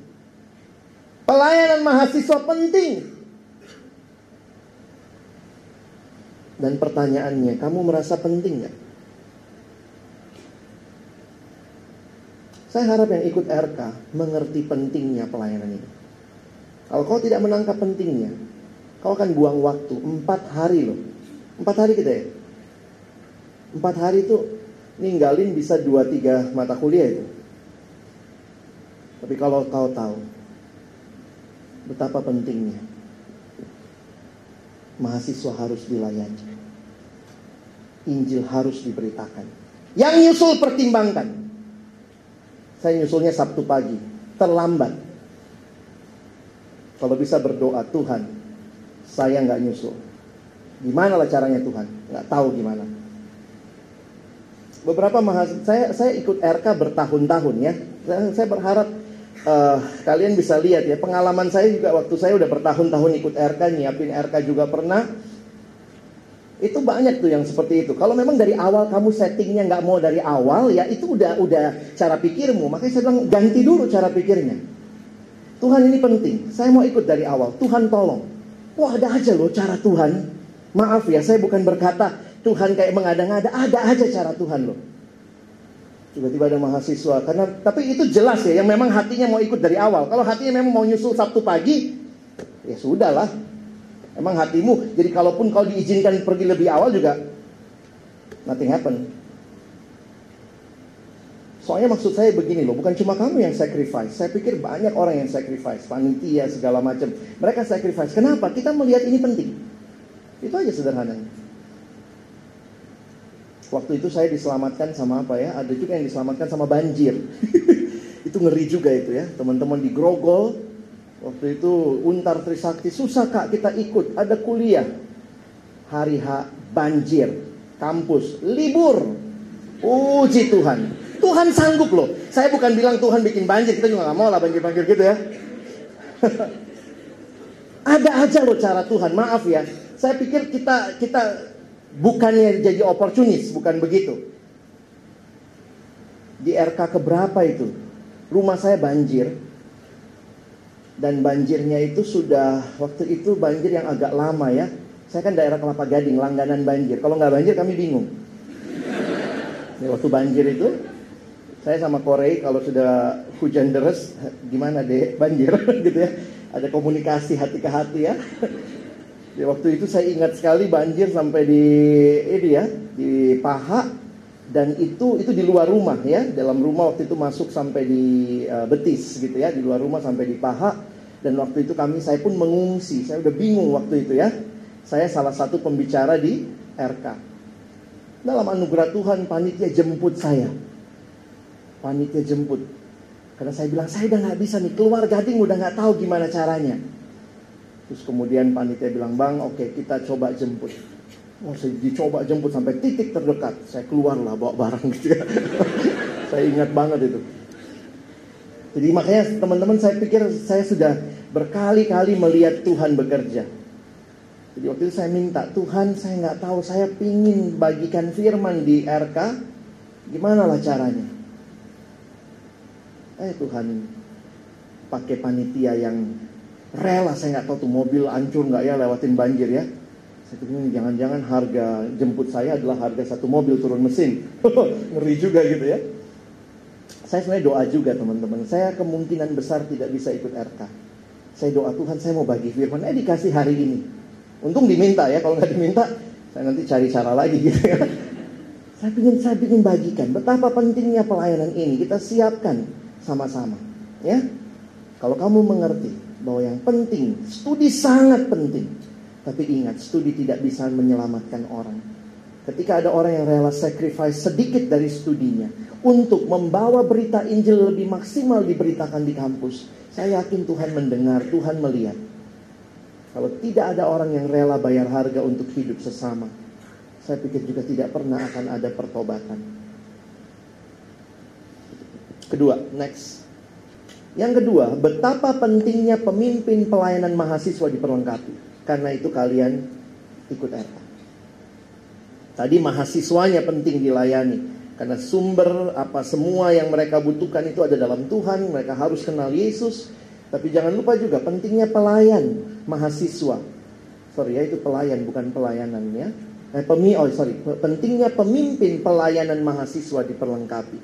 Pelayanan mahasiswa penting. Dan pertanyaannya, kamu merasa penting nggak? Saya harap yang ikut RK mengerti pentingnya pelayanan ini. Kalau kau tidak menangkap pentingnya, kau akan buang waktu empat hari loh. Empat hari kita ya. Empat hari itu ninggalin bisa dua tiga mata kuliah itu. Tapi kalau kau tahu betapa pentingnya mahasiswa harus dilayani. Injil harus diberitakan. Yang nyusul pertimbangkan. Saya nyusulnya Sabtu pagi, terlambat. Kalau bisa berdoa, Tuhan, saya nggak nyusul. Gimana lah caranya Tuhan? Nggak tahu gimana. Beberapa mahasiswa, saya, saya ikut RK bertahun-tahun ya. Saya, saya berharap uh, kalian bisa lihat ya pengalaman saya juga waktu saya udah bertahun-tahun ikut RK nyiapin RK juga pernah itu banyak tuh yang seperti itu. Kalau memang dari awal kamu settingnya nggak mau dari awal, ya itu udah udah cara pikirmu. Makanya saya bilang ganti dulu cara pikirnya. Tuhan ini penting. Saya mau ikut dari awal. Tuhan tolong. Wah ada aja loh cara Tuhan. Maaf ya, saya bukan berkata Tuhan kayak mengada-ngada. Ada aja cara Tuhan loh. Tiba-tiba ada mahasiswa. Karena tapi itu jelas ya, yang memang hatinya mau ikut dari awal. Kalau hatinya memang mau nyusul Sabtu pagi, ya sudahlah Emang hatimu, jadi kalaupun kau diizinkan pergi lebih awal juga nothing happen. Soalnya maksud saya begini loh, bukan cuma kamu yang sacrifice. Saya pikir banyak orang yang sacrifice, panitia segala macam. Mereka sacrifice. Kenapa? Kita melihat ini penting. Itu aja sederhananya. Waktu itu saya diselamatkan sama apa ya? Ada juga yang diselamatkan sama banjir. itu ngeri juga itu ya. Teman-teman di Grogol, Waktu itu Untar Trisakti susah kak kita ikut. Ada kuliah. Hari H banjir. Kampus libur. Uji Tuhan. Tuhan sanggup loh. Saya bukan bilang Tuhan bikin banjir kita juga nggak mau lah banjir-banjir gitu ya. Ada aja loh cara Tuhan. Maaf ya. Saya pikir kita kita bukannya jadi oportunis bukan begitu. Di RK keberapa itu? Rumah saya banjir dan banjirnya itu sudah waktu itu banjir yang agak lama ya. Saya kan daerah Kelapa Gading, langganan banjir. Kalau nggak banjir kami bingung. Ya, waktu banjir itu saya sama Korei kalau sudah hujan deras gimana deh banjir gitu ya. Ada komunikasi hati ke hati ya. Waktu itu saya ingat sekali banjir sampai di ini ya, di paha dan itu itu di luar rumah ya dalam rumah waktu itu masuk sampai di uh, betis gitu ya di luar rumah sampai di paha dan waktu itu kami saya pun mengungsi. Saya udah bingung waktu itu ya. Saya salah satu pembicara di RK dalam anugerah Tuhan panitia jemput saya. Panitia jemput. Karena saya bilang saya udah nggak bisa nih keluar gading udah nggak tahu gimana caranya. Terus kemudian panitia bilang bang oke okay, kita coba jemput. Oh, saya dicoba jemput sampai titik terdekat. Saya keluarlah bawa barang gitu ya. saya ingat banget itu. Jadi makanya teman-teman saya pikir saya sudah berkali-kali melihat Tuhan bekerja. Jadi waktu itu saya minta, Tuhan saya nggak tahu, saya pingin bagikan firman di RK, gimana lah caranya? Eh Tuhan, pakai panitia yang rela, saya nggak tahu tuh mobil hancur nggak ya lewatin banjir ya. Saya pikir jangan-jangan harga jemput saya adalah harga satu mobil turun mesin. Ngeri juga gitu ya. Saya sebenarnya doa juga teman-teman. Saya kemungkinan besar tidak bisa ikut RK. Saya doa Tuhan saya mau bagi firman. Eh dikasih hari ini. Untung diminta ya. Kalau nggak diminta saya nanti cari cara lagi gitu ya. Saya ingin saya ingin bagikan betapa pentingnya pelayanan ini. Kita siapkan sama-sama. Ya. Kalau kamu mengerti bahwa yang penting, studi sangat penting. Tapi ingat, studi tidak bisa menyelamatkan orang. Ketika ada orang yang rela sacrifice sedikit dari studinya untuk membawa berita Injil lebih maksimal diberitakan di kampus, saya yakin Tuhan mendengar, Tuhan melihat. Kalau tidak ada orang yang rela bayar harga untuk hidup sesama, saya pikir juga tidak pernah akan ada pertobatan. Kedua, next. Yang kedua, betapa pentingnya pemimpin pelayanan mahasiswa diperlengkapi. Karena itu kalian ikut RK. Tadi mahasiswanya penting dilayani. Karena sumber apa semua yang mereka butuhkan itu ada dalam Tuhan. Mereka harus kenal Yesus. Tapi jangan lupa juga pentingnya pelayan mahasiswa. Sorry ya itu pelayan bukan pelayanan ya. Eh, pemi, oh sorry, pentingnya pemimpin pelayanan mahasiswa diperlengkapi.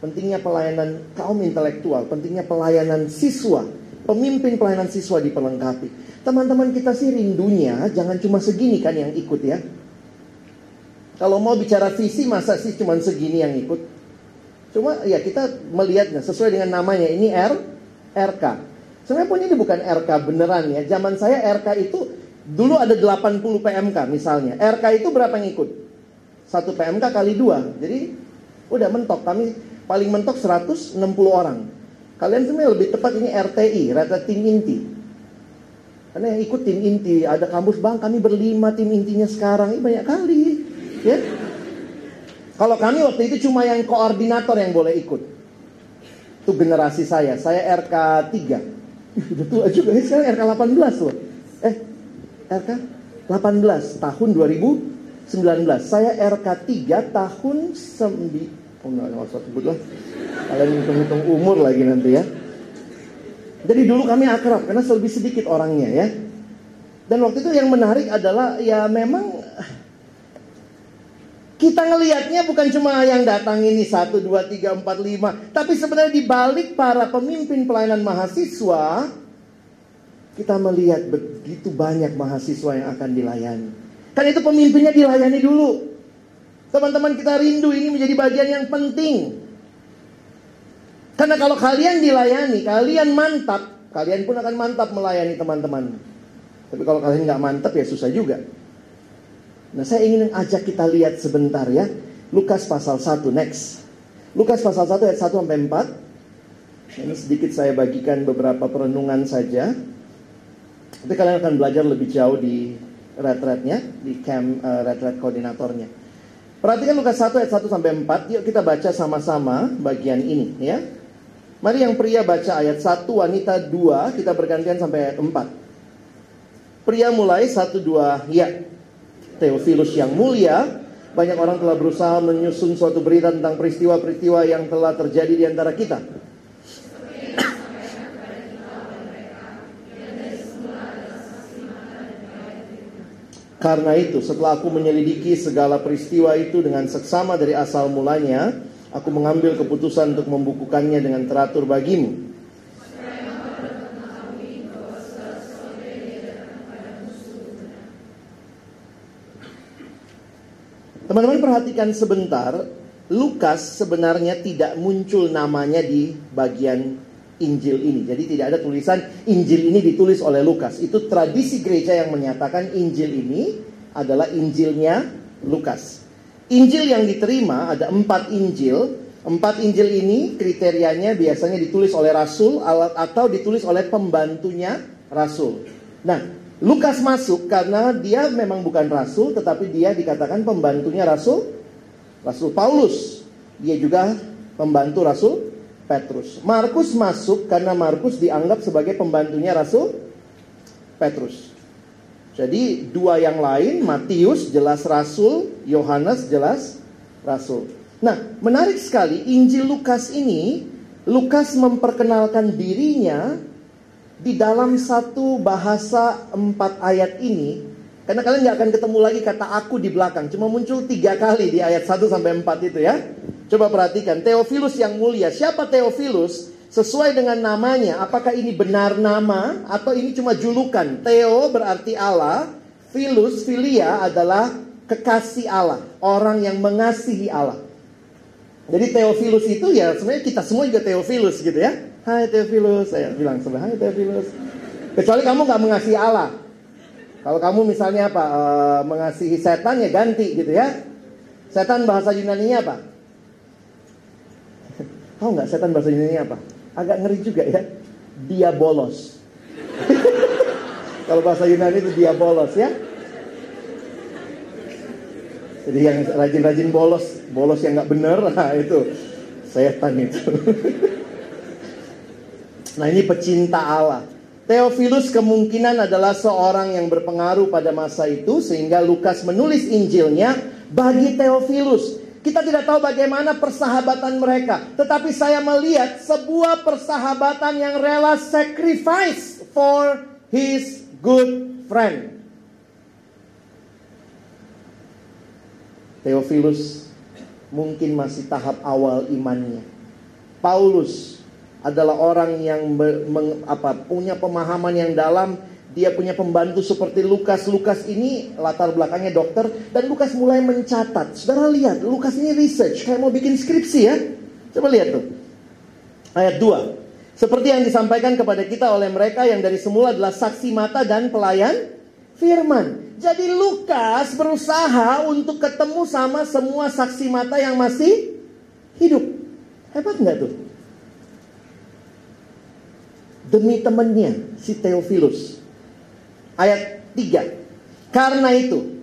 Pentingnya pelayanan kaum intelektual, pentingnya pelayanan siswa, pemimpin pelayanan siswa diperlengkapi. Teman-teman kita sih rindunya jangan cuma segini kan yang ikut ya. Kalau mau bicara visi masa sih cuma segini yang ikut. Cuma ya kita melihatnya sesuai dengan namanya ini R RK. Sebenarnya pun ini bukan RK beneran ya. Zaman saya RK itu dulu ada 80 PMK misalnya. RK itu berapa yang ikut? Satu PMK kali dua. Jadi udah mentok. Kami paling mentok 160 orang. Kalian sebenarnya lebih tepat ini RTI, rata tim inti. Karena yang ikut tim inti, ada kampus bang kami berlima tim intinya sekarang, ini banyak kali. Ya. Kalau kami waktu itu cuma yang koordinator yang boleh ikut. Itu generasi saya, saya RK 3. Udah tua juga, ya, sekarang RK 18 loh. Eh, RK 18 tahun 2019. Saya RK 3 tahun 9 Oh enggak, enggak usah sebut lah. Kalian hitung-hitung umur lagi nanti ya. Jadi dulu kami akrab karena lebih sedikit orangnya ya. Dan waktu itu yang menarik adalah ya memang kita ngelihatnya bukan cuma yang datang ini satu dua tiga empat lima, tapi sebenarnya di balik para pemimpin pelayanan mahasiswa kita melihat begitu banyak mahasiswa yang akan dilayani. Kan itu pemimpinnya dilayani dulu. Teman-teman kita rindu ini menjadi bagian yang penting. Karena kalau kalian dilayani, kalian mantap, kalian pun akan mantap melayani teman-teman. Tapi kalau kalian nggak mantap ya susah juga. Nah saya ingin ajak kita lihat sebentar ya. Lukas pasal 1 next. Lukas pasal 1 ayat 1 sampai 4. Ini sedikit saya bagikan beberapa perenungan saja. Tapi kalian akan belajar lebih jauh di retretnya, di camp uh, retret koordinatornya. Perhatikan Lukas 1 ayat 1 sampai 4. Yuk kita baca sama-sama bagian ini ya. Mari yang pria baca ayat 1, wanita 2, kita bergantian sampai ayat 4. Pria mulai 1 2 ya. Theophilus yang mulia, banyak orang telah berusaha menyusun suatu berita tentang peristiwa-peristiwa yang telah terjadi di antara kita. Karena itu, setelah aku menyelidiki segala peristiwa itu dengan seksama dari asal mulanya, aku mengambil keputusan untuk membukukannya dengan teratur bagimu. Teman-teman perhatikan sebentar, Lukas sebenarnya tidak muncul namanya di bagian Injil ini. Jadi tidak ada tulisan Injil ini ditulis oleh Lukas. Itu tradisi gereja yang menyatakan Injil ini adalah Injilnya Lukas. Injil yang diterima ada empat Injil. Empat Injil ini kriterianya biasanya ditulis oleh Rasul atau ditulis oleh pembantunya Rasul. Nah, Lukas masuk karena dia memang bukan rasul tetapi dia dikatakan pembantunya rasul Rasul Paulus. Dia juga pembantu Rasul Petrus. Markus masuk karena Markus dianggap sebagai pembantunya Rasul Petrus. Jadi dua yang lain, Matius jelas Rasul, Yohanes jelas Rasul. Nah, menarik sekali Injil Lukas ini, Lukas memperkenalkan dirinya di dalam satu bahasa empat ayat ini. Karena kalian nggak akan ketemu lagi kata aku di belakang. Cuma muncul tiga kali di ayat 1 sampai 4 itu ya. Coba perhatikan, Theophilus yang mulia. Siapa Theophilus? Sesuai dengan namanya, apakah ini benar nama atau ini cuma julukan? Theo berarti Allah, Philus, Filia adalah kekasih Allah, orang yang mengasihi Allah. Jadi Theophilus itu ya sebenarnya kita semua juga Theophilus gitu ya. Hai Theophilus, saya bilang sebelah Hai Theophilus. Kecuali kamu nggak mengasihi Allah. Kalau kamu misalnya apa, e, mengasihi setan ya ganti gitu ya. Setan bahasa Yunani apa? Tahu nggak setan bahasa Yunani apa? Agak ngeri juga ya. Diabolos. Kalau bahasa Yunani itu diabolos ya. Jadi yang rajin-rajin bolos, bolos yang nggak bener, nah itu setan itu. Nah ini pecinta Allah. Theophilus kemungkinan adalah seorang yang berpengaruh pada masa itu sehingga Lukas menulis Injilnya bagi Theophilus. Kita tidak tahu bagaimana persahabatan mereka, tetapi saya melihat sebuah persahabatan yang rela sacrifice for his good friend. Theophilus mungkin masih tahap awal imannya. Paulus adalah orang yang meng, apa, punya pemahaman yang dalam dia punya pembantu seperti Lukas. Lukas ini latar belakangnya dokter dan Lukas mulai mencatat. Saudara lihat, Lukas ini research kayak mau bikin skripsi ya. Coba lihat tuh. Ayat 2. Seperti yang disampaikan kepada kita oleh mereka yang dari semula adalah saksi mata dan pelayan firman. Jadi Lukas berusaha untuk ketemu sama semua saksi mata yang masih hidup. Hebat nggak tuh? Demi temannya si Theophilus ayat 3. Karena itu,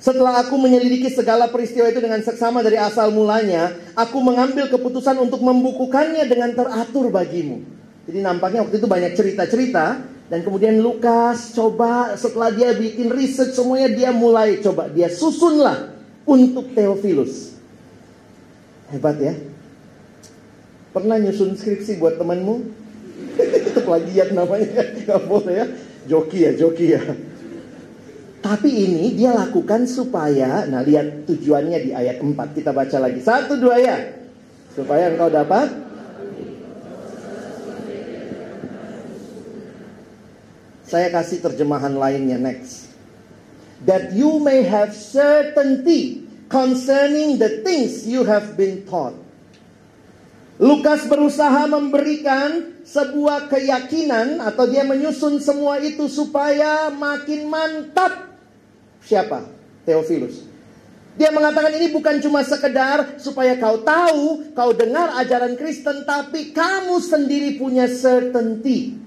setelah aku menyelidiki segala peristiwa itu dengan seksama dari asal mulanya, aku mengambil keputusan untuk membukukannya dengan teratur bagimu. Jadi nampaknya waktu itu banyak cerita-cerita dan kemudian Lukas coba setelah dia bikin riset semuanya dia mulai coba dia susunlah untuk Theophilus. Hebat ya. Pernah nyusun skripsi buat temanmu? Itu plagiat namanya, nggak boleh ya. Joki ya, joki ya. Tapi ini dia lakukan supaya, nah lihat tujuannya di ayat 4. Kita baca lagi. Satu, dua ya. Supaya engkau dapat. Saya kasih terjemahan lainnya next. That you may have certainty concerning the things you have been taught. Lukas berusaha memberikan sebuah keyakinan atau dia menyusun semua itu supaya makin mantap. Siapa? Theophilus. Dia mengatakan ini bukan cuma sekedar supaya kau tahu, kau dengar ajaran Kristen, tapi kamu sendiri punya certainty.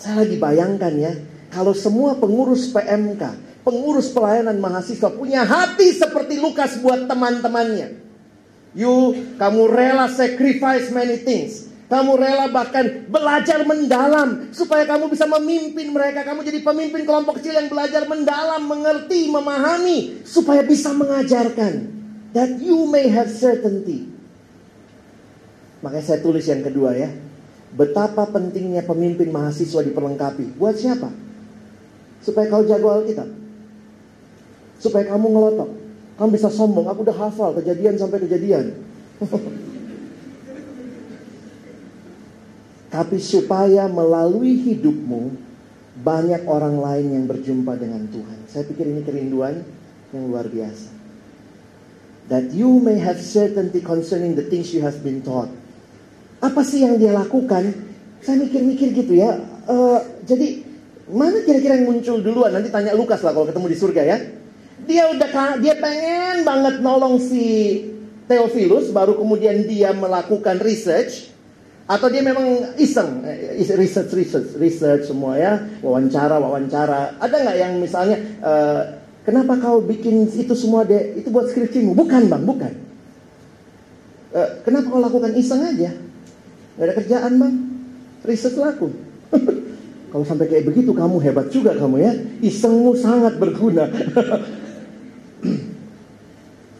Saya lagi bayangkan ya, kalau semua pengurus PMK, pengurus pelayanan mahasiswa punya hati seperti Lukas buat teman-temannya. You, kamu rela sacrifice many things. Kamu rela bahkan belajar mendalam supaya kamu bisa memimpin mereka. Kamu jadi pemimpin kelompok kecil yang belajar mendalam, mengerti, memahami supaya bisa mengajarkan. That you may have certainty. Makanya saya tulis yang kedua ya. Betapa pentingnya pemimpin mahasiswa diperlengkapi. Buat siapa? Supaya kau jago Alkitab. Supaya kamu ngelotok. Kamu bisa sombong, aku udah hafal kejadian sampai kejadian. Tapi supaya melalui hidupmu banyak orang lain yang berjumpa dengan Tuhan. Saya pikir ini kerinduan yang luar biasa. That you may have certainty concerning the things you have been taught. Apa sih yang dia lakukan? Saya mikir-mikir gitu ya. Uh, jadi mana kira-kira yang muncul duluan? Nanti tanya Lukas lah kalau ketemu di surga ya. Dia udah dia pengen banget nolong si Theophilus, baru kemudian dia melakukan research atau dia memang iseng eh, research research research semua ya wawancara wawancara ada nggak yang misalnya uh, kenapa kau bikin itu semua deh itu buat skripsimu bukan bang bukan e, kenapa kau lakukan iseng aja? Gak ada kerjaan bang, riset laku. Kalau sampai kayak begitu kamu hebat juga kamu ya. Isengmu sangat berguna.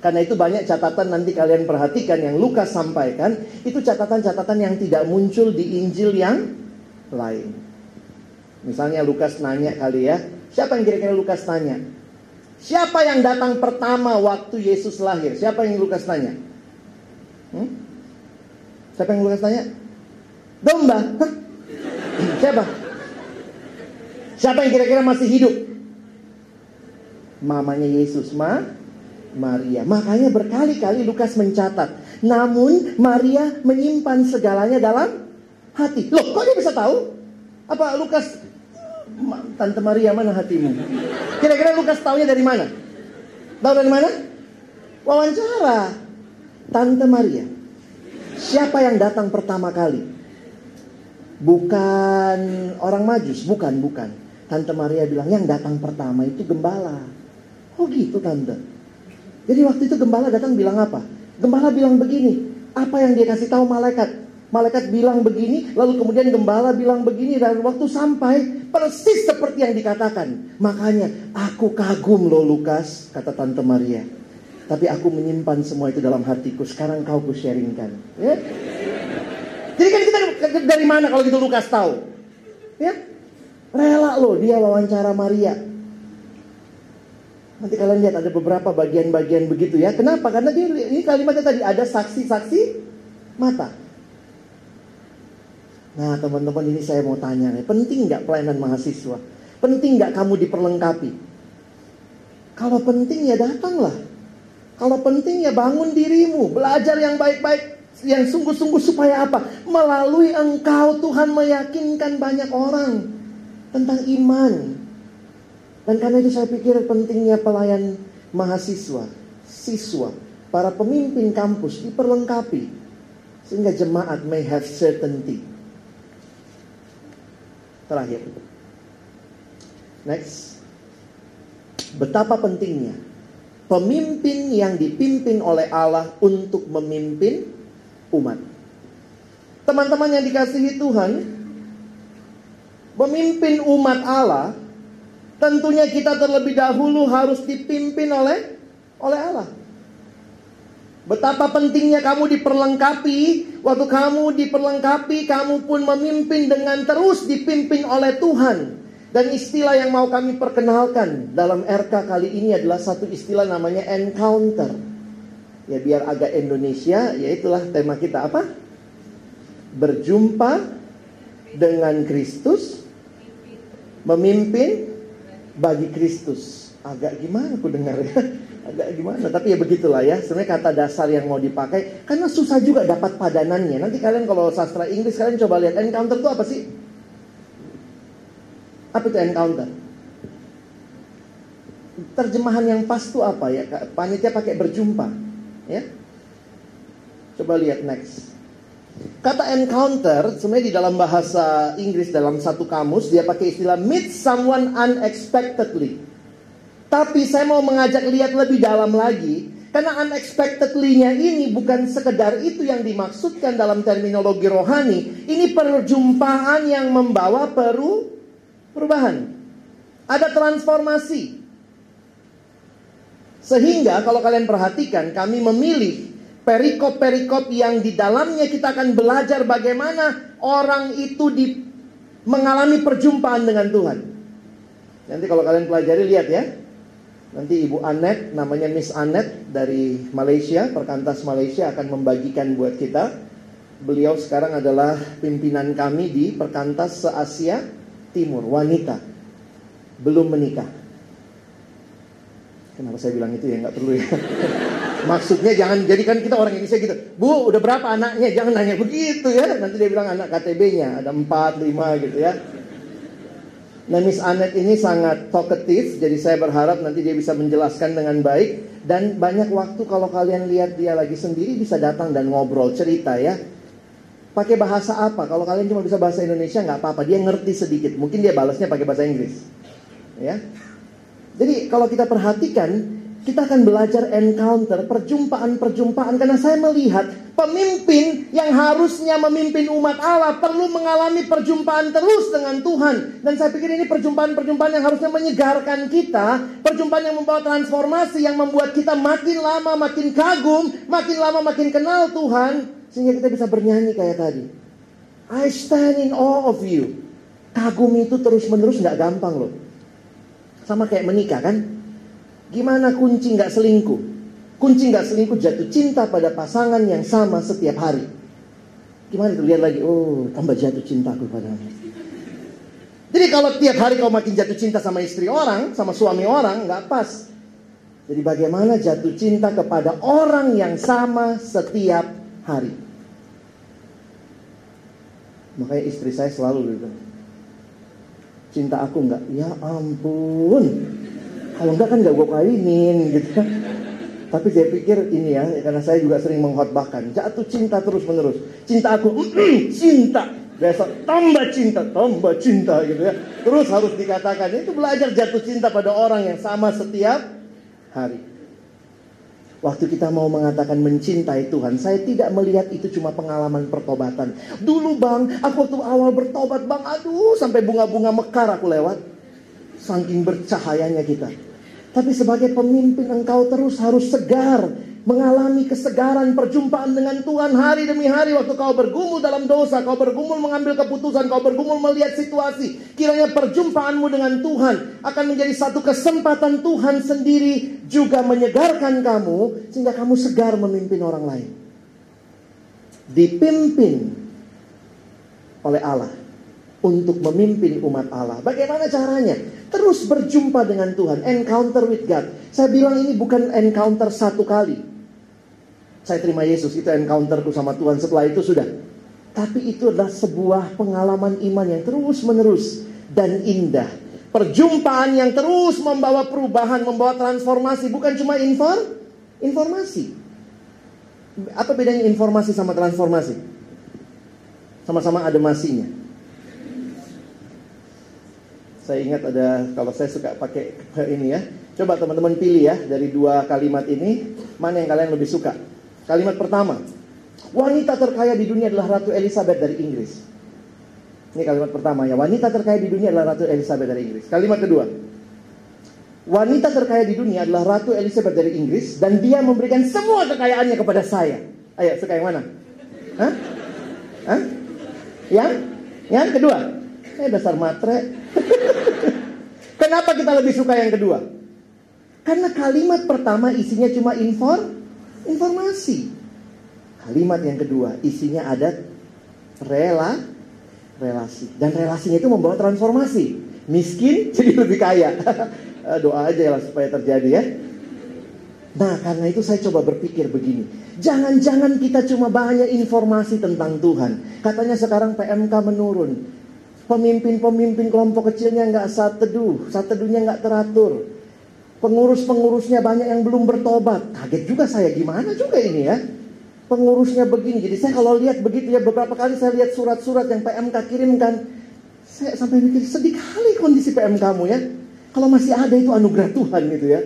Karena itu banyak catatan nanti kalian perhatikan yang Lukas sampaikan, itu catatan-catatan yang tidak muncul di Injil yang lain. Misalnya Lukas nanya kali ya, siapa yang kira-kira Lukas tanya? Siapa yang datang pertama waktu Yesus lahir? Siapa yang Lukas tanya? Hmm? Siapa yang Lukas tanya? Domba. Siapa? Siapa yang kira-kira masih hidup? Mamanya Yesus, ma Maria. Makanya berkali-kali Lukas mencatat. Namun Maria menyimpan segalanya dalam hati. Loh, kok dia bisa tahu? Apa Lukas Tante Maria mana hatimu? Kira-kira Lukas taunya dari mana? Tahu dari mana? Wawancara. Tante Maria. Siapa yang datang pertama kali? Bukan orang majus, bukan, bukan. Tante Maria bilang yang datang pertama itu gembala. Oh gitu tante. Jadi waktu itu gembala datang bilang apa? Gembala bilang begini, apa yang dia kasih tahu malaikat? Malaikat bilang begini, lalu kemudian gembala bilang begini dan waktu sampai persis seperti yang dikatakan. Makanya aku kagum loh Lukas, kata Tante Maria. Tapi aku menyimpan semua itu dalam hatiku. Sekarang kau ku sharingkan. Ya? Jadi kan kita dari mana kalau gitu Lukas tahu? Ya? Rela loh dia wawancara Maria. Nanti kalian lihat ada beberapa bagian-bagian begitu ya. Kenapa? Karena dia ini kalimatnya tadi ada saksi-saksi mata. Nah teman-teman ini saya mau tanya nih, penting nggak pelayanan mahasiswa? Penting nggak kamu diperlengkapi? Kalau penting ya datanglah. Kalau penting ya bangun dirimu, belajar yang baik-baik, yang sungguh-sungguh supaya apa? Melalui engkau Tuhan meyakinkan banyak orang tentang iman, dan karena itu saya pikir pentingnya pelayan mahasiswa, siswa, para pemimpin kampus diperlengkapi sehingga jemaat may have certainty. Terakhir. Next. Betapa pentingnya pemimpin yang dipimpin oleh Allah untuk memimpin umat. Teman-teman yang dikasihi Tuhan, memimpin umat Allah tentunya kita terlebih dahulu harus dipimpin oleh oleh Allah. Betapa pentingnya kamu diperlengkapi, waktu kamu diperlengkapi, kamu pun memimpin dengan terus dipimpin oleh Tuhan. Dan istilah yang mau kami perkenalkan dalam RK kali ini adalah satu istilah namanya encounter. Ya biar agak Indonesia, ya itulah tema kita apa? Berjumpa dengan Kristus, memimpin bagi Kristus. Agak gimana aku dengar ya? Agak gimana? Tapi ya begitulah ya. Sebenarnya kata dasar yang mau dipakai karena susah juga dapat padanannya. Nanti kalian kalau sastra Inggris kalian coba lihat encounter itu apa sih? Apa itu encounter? Terjemahan yang pas itu apa ya? Panitia pakai berjumpa, ya. Coba lihat next. Kata encounter sebenarnya di dalam bahasa Inggris dalam satu kamus dia pakai istilah meet someone unexpectedly. Tapi saya mau mengajak lihat lebih dalam lagi karena unexpectedly-nya ini bukan sekedar itu yang dimaksudkan dalam terminologi rohani. Ini perjumpaan yang membawa peru perubahan. Ada transformasi. Sehingga kalau kalian perhatikan kami memilih perikop-perikop yang di dalamnya kita akan belajar bagaimana orang itu di, mengalami perjumpaan dengan Tuhan. Nanti kalau kalian pelajari lihat ya. Nanti Ibu Anet, namanya Miss Anet dari Malaysia, Perkantas Malaysia akan membagikan buat kita. Beliau sekarang adalah pimpinan kami di Perkantas se-Asia Timur, wanita. Belum menikah. Kenapa saya bilang itu ya? Nggak perlu ya. Maksudnya jangan jadikan kita orang Indonesia gitu. Bu, udah berapa anaknya? Jangan nanya begitu ya. Nanti dia bilang anak KTB-nya ada 4, 5 gitu ya. Nah Miss Anet ini sangat talkative, jadi saya berharap nanti dia bisa menjelaskan dengan baik. Dan banyak waktu kalau kalian lihat dia lagi sendiri bisa datang dan ngobrol, cerita ya. Pakai bahasa apa? Kalau kalian cuma bisa bahasa Indonesia nggak apa-apa, dia ngerti sedikit. Mungkin dia balasnya pakai bahasa Inggris. Ya. Jadi kalau kita perhatikan kita akan belajar encounter, perjumpaan-perjumpaan karena saya melihat pemimpin yang harusnya memimpin umat Allah perlu mengalami perjumpaan terus dengan Tuhan. Dan saya pikir ini perjumpaan-perjumpaan yang harusnya menyegarkan kita, perjumpaan yang membawa transformasi yang membuat kita makin lama makin kagum, makin lama makin kenal Tuhan sehingga kita bisa bernyanyi kayak tadi. I stand in awe of you. Kagum itu terus-menerus nggak gampang loh. Sama kayak menikah kan? Gimana kunci nggak selingkuh? Kunci nggak selingkuh jatuh cinta pada pasangan yang sama setiap hari. Gimana tuh lihat lagi? Oh, tambah jatuh cintaku padamu. Jadi kalau tiap hari kau makin jatuh cinta sama istri orang, sama suami orang, nggak pas. Jadi bagaimana jatuh cinta kepada orang yang sama setiap hari? Makanya istri saya selalu bilang, cinta aku nggak? Ya ampun, kalau enggak kan enggak gue kawinin gitu Tapi saya pikir ini ya, karena saya juga sering menghotbahkan. Jatuh cinta terus menerus. Cinta aku, cinta. Besok tambah cinta, tambah cinta gitu ya. Terus harus dikatakan, itu belajar jatuh cinta pada orang yang sama setiap hari. Waktu kita mau mengatakan mencintai Tuhan, saya tidak melihat itu cuma pengalaman pertobatan. Dulu bang, aku waktu awal bertobat bang, aduh sampai bunga-bunga mekar aku lewat. Saking bercahayanya kita. Tapi sebagai pemimpin engkau terus harus segar. Mengalami kesegaran perjumpaan dengan Tuhan hari demi hari. Waktu kau bergumul dalam dosa. Kau bergumul mengambil keputusan. Kau bergumul melihat situasi. Kiranya perjumpaanmu dengan Tuhan. Akan menjadi satu kesempatan Tuhan sendiri. Juga menyegarkan kamu. Sehingga kamu segar memimpin orang lain. Dipimpin oleh Allah untuk memimpin umat Allah. Bagaimana caranya? Terus berjumpa dengan Tuhan, encounter with God. Saya bilang ini bukan encounter satu kali. Saya terima Yesus, itu encounterku sama Tuhan. Setelah itu sudah. Tapi itu adalah sebuah pengalaman iman yang terus menerus dan indah. Perjumpaan yang terus membawa perubahan, membawa transformasi. Bukan cuma infor, informasi. Apa bedanya informasi sama transformasi? Sama-sama ada masinya. Saya ingat ada kalau saya suka pakai ini ya. Coba teman-teman pilih ya dari dua kalimat ini mana yang kalian lebih suka. Kalimat pertama, wanita terkaya di dunia adalah Ratu Elizabeth dari Inggris. Ini kalimat pertama ya, wanita terkaya di dunia adalah Ratu Elizabeth dari Inggris. Kalimat kedua, wanita terkaya di dunia adalah Ratu Elizabeth dari Inggris dan dia memberikan semua kekayaannya kepada saya. Ayo, suka yang mana? Hah? Hah? Yang? Yang kedua? Eh dasar matre. Kenapa kita lebih suka yang kedua? Karena kalimat pertama isinya cuma infor, informasi. Kalimat yang kedua isinya ada rela, relasi. Dan relasinya itu membawa transformasi. Miskin jadi lebih kaya. Doa aja lah supaya terjadi ya. Nah karena itu saya coba berpikir begini. Jangan-jangan kita cuma banyak informasi tentang Tuhan. Katanya sekarang PMK menurun. Pemimpin-pemimpin kelompok kecilnya nggak saat teduh, saat teduhnya nggak teratur. Pengurus-pengurusnya banyak yang belum bertobat. Kaget juga saya, gimana juga ini ya. Pengurusnya begini, jadi saya kalau lihat begitu ya beberapa kali saya lihat surat-surat yang PMK kirimkan. Saya sampai mikir sedih kali kondisi PM kamu ya. Kalau masih ada itu anugerah Tuhan gitu ya.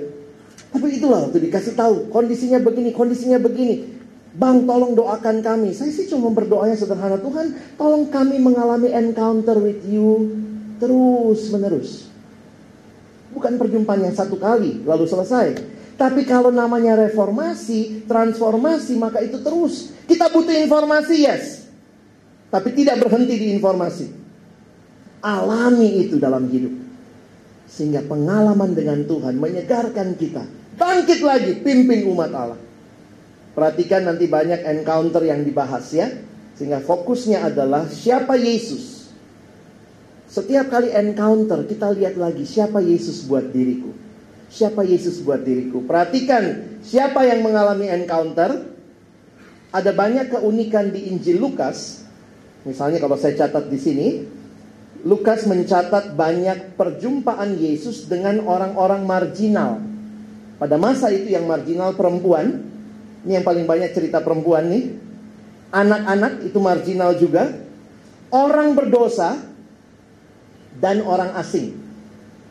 Tapi itulah waktu dikasih tahu kondisinya begini, kondisinya begini. Bang tolong doakan kami. Saya sih cuma berdoanya sederhana. Tuhan tolong kami mengalami encounter with you terus menerus. Bukan perjumpaan yang satu kali lalu selesai. Tapi kalau namanya reformasi, transformasi, maka itu terus. Kita butuh informasi, yes. Tapi tidak berhenti di informasi. Alami itu dalam hidup. Sehingga pengalaman dengan Tuhan menyegarkan kita. Bangkit lagi, pimpin umat Allah. Perhatikan nanti banyak encounter yang dibahas ya. Sehingga fokusnya adalah siapa Yesus. Setiap kali encounter kita lihat lagi siapa Yesus buat diriku. Siapa Yesus buat diriku. Perhatikan siapa yang mengalami encounter. Ada banyak keunikan di Injil Lukas. Misalnya kalau saya catat di sini. Lukas mencatat banyak perjumpaan Yesus dengan orang-orang marginal. Pada masa itu yang marginal perempuan ini yang paling banyak cerita perempuan nih. Anak-anak itu marginal juga. Orang berdosa dan orang asing.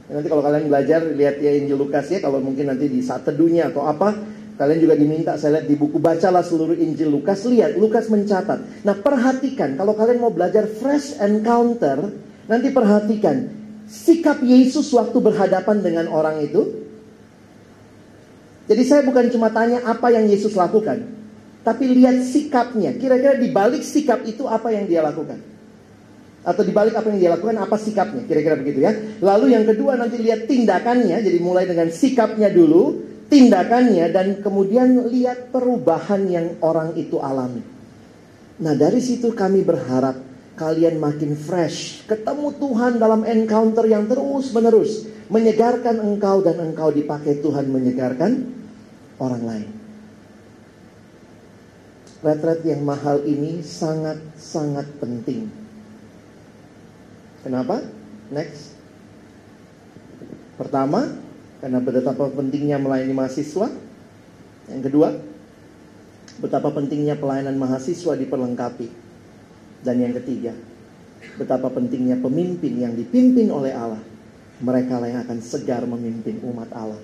Nanti kalau kalian belajar lihat ya Injil Lukas ya, kalau mungkin nanti di saat teduhnya atau apa, kalian juga diminta saya lihat di buku bacalah seluruh Injil Lukas, lihat Lukas mencatat. Nah, perhatikan kalau kalian mau belajar fresh encounter, nanti perhatikan sikap Yesus waktu berhadapan dengan orang itu. Jadi saya bukan cuma tanya apa yang Yesus lakukan, tapi lihat sikapnya. Kira-kira di balik sikap itu apa yang dia lakukan? atau dibalik apa yang dia lakukan apa sikapnya kira-kira begitu ya lalu yang kedua nanti lihat tindakannya jadi mulai dengan sikapnya dulu tindakannya dan kemudian lihat perubahan yang orang itu alami nah dari situ kami berharap kalian makin fresh ketemu Tuhan dalam encounter yang terus menerus menyegarkan engkau dan engkau dipakai Tuhan menyegarkan orang lain retret yang mahal ini sangat-sangat penting Kenapa? Next. Pertama, karena betapa pentingnya melayani mahasiswa. Yang kedua, betapa pentingnya pelayanan mahasiswa diperlengkapi. Dan yang ketiga, betapa pentingnya pemimpin yang dipimpin oleh Allah. Mereka lah yang akan segar memimpin umat Allah.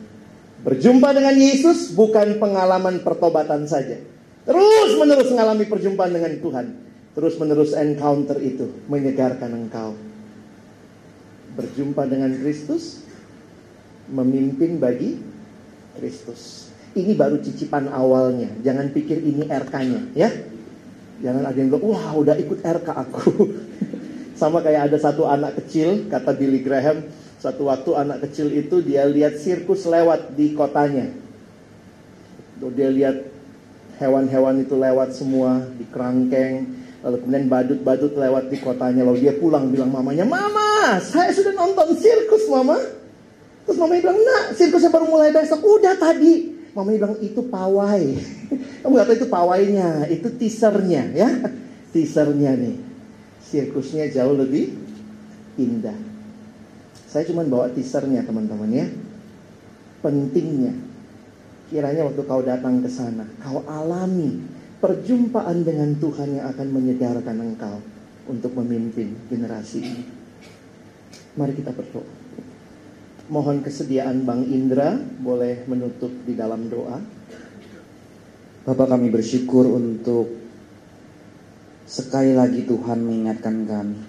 Berjumpa dengan Yesus bukan pengalaman pertobatan saja. Terus menerus mengalami perjumpaan dengan Tuhan. Terus menerus encounter itu menyegarkan engkau berjumpa dengan Kristus, memimpin bagi Kristus. Ini baru cicipan awalnya. Jangan pikir ini RK-nya, ya. Jangan ada yang bilang, wah udah ikut RK aku. Sama kayak ada satu anak kecil, kata Billy Graham, satu waktu anak kecil itu dia lihat sirkus lewat di kotanya. Dia lihat hewan-hewan itu lewat semua di kerangkeng, Lalu kemudian badut-badut lewat di kotanya. Lalu dia pulang bilang mamanya, Mama, saya sudah nonton sirkus mama. Terus mamanya bilang, nak sirkusnya baru mulai besok. Udah tadi. Mamanya bilang, itu pawai. Kamu gak itu pawainya. Itu teasernya ya. Teasernya nih. Sirkusnya jauh lebih indah. Saya cuma bawa teasernya teman-teman ya. Pentingnya. Kiranya waktu kau datang ke sana, kau alami perjumpaan dengan Tuhan yang akan menyegarkan engkau untuk memimpin generasi ini. Mari kita berdoa. Mohon kesediaan Bang Indra boleh menutup di dalam doa. Bapak kami bersyukur untuk sekali lagi Tuhan mengingatkan kami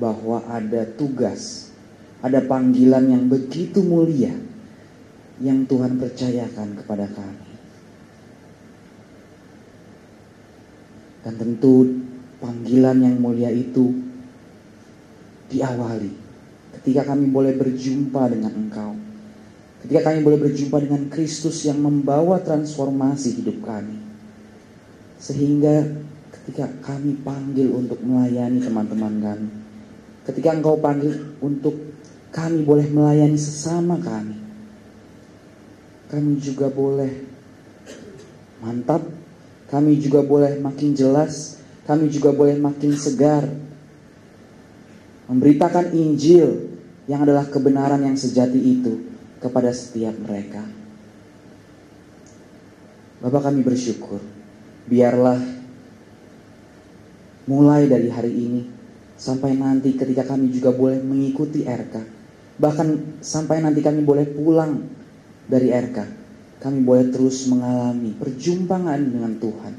bahwa ada tugas, ada panggilan yang begitu mulia yang Tuhan percayakan kepada kami. Dan tentu panggilan yang mulia itu diawali ketika kami boleh berjumpa dengan Engkau. Ketika kami boleh berjumpa dengan Kristus yang membawa transformasi hidup kami. Sehingga ketika kami panggil untuk melayani teman-teman kami. Ketika Engkau panggil untuk kami boleh melayani sesama kami. Kami juga boleh mantap kami juga boleh makin jelas, kami juga boleh makin segar. Memberitakan Injil yang adalah kebenaran yang sejati itu kepada setiap mereka. Bapak kami bersyukur, biarlah mulai dari hari ini sampai nanti ketika kami juga boleh mengikuti RK. Bahkan sampai nanti kami boleh pulang dari RK kami boleh terus mengalami perjumpaan dengan Tuhan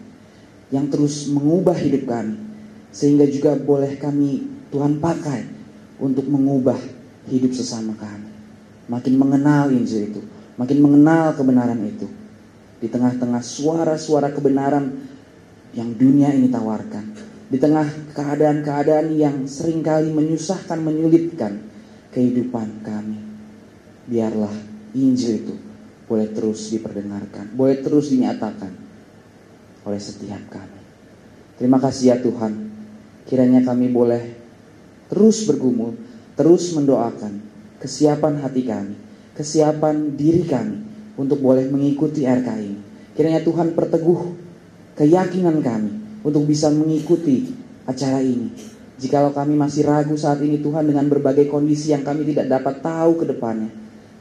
yang terus mengubah hidup kami sehingga juga boleh kami Tuhan pakai untuk mengubah hidup sesama kami makin mengenal Injil itu makin mengenal kebenaran itu. Di tengah-tengah suara-suara kebenaran yang dunia ini tawarkan di tengah keadaan-keadaan yang sering kali menyusahkan menyulitkan kehidupan kami biarlah Injil itu boleh terus diperdengarkan, boleh terus dinyatakan oleh setiap kami. Terima kasih ya Tuhan, kiranya kami boleh terus bergumul, terus mendoakan kesiapan hati kami, kesiapan diri kami untuk boleh mengikuti RK ini. Kiranya Tuhan perteguh keyakinan kami untuk bisa mengikuti acara ini. Jikalau kami masih ragu saat ini Tuhan dengan berbagai kondisi yang kami tidak dapat tahu ke depannya.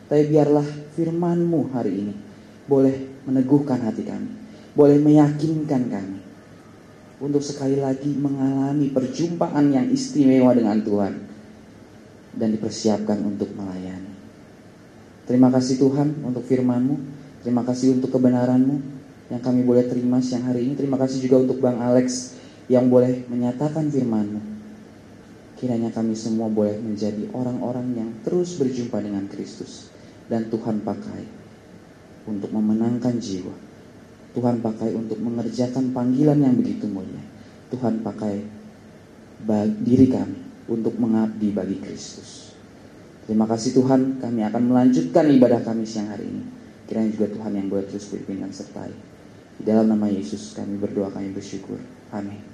Tapi biarlah firmanmu hari ini boleh meneguhkan hati kami. Boleh meyakinkan kami. Untuk sekali lagi mengalami perjumpaan yang istimewa dengan Tuhan. Dan dipersiapkan untuk melayani. Terima kasih Tuhan untuk firman-Mu, terima kasih untuk kebenaran-Mu yang kami boleh terima siang hari ini. Terima kasih juga untuk Bang Alex yang boleh menyatakan firman-Mu. Kiranya kami semua boleh menjadi orang-orang yang terus berjumpa dengan Kristus dan Tuhan pakai untuk memenangkan jiwa. Tuhan pakai untuk mengerjakan panggilan yang begitu mulia. Tuhan pakai diri kami untuk mengabdi bagi Kristus. Terima kasih Tuhan, kami akan melanjutkan ibadah kami siang hari ini. Kiranya juga Tuhan yang boleh terus berpimpin dan sertai. Di dalam nama Yesus kami berdoa, kami bersyukur. Amin.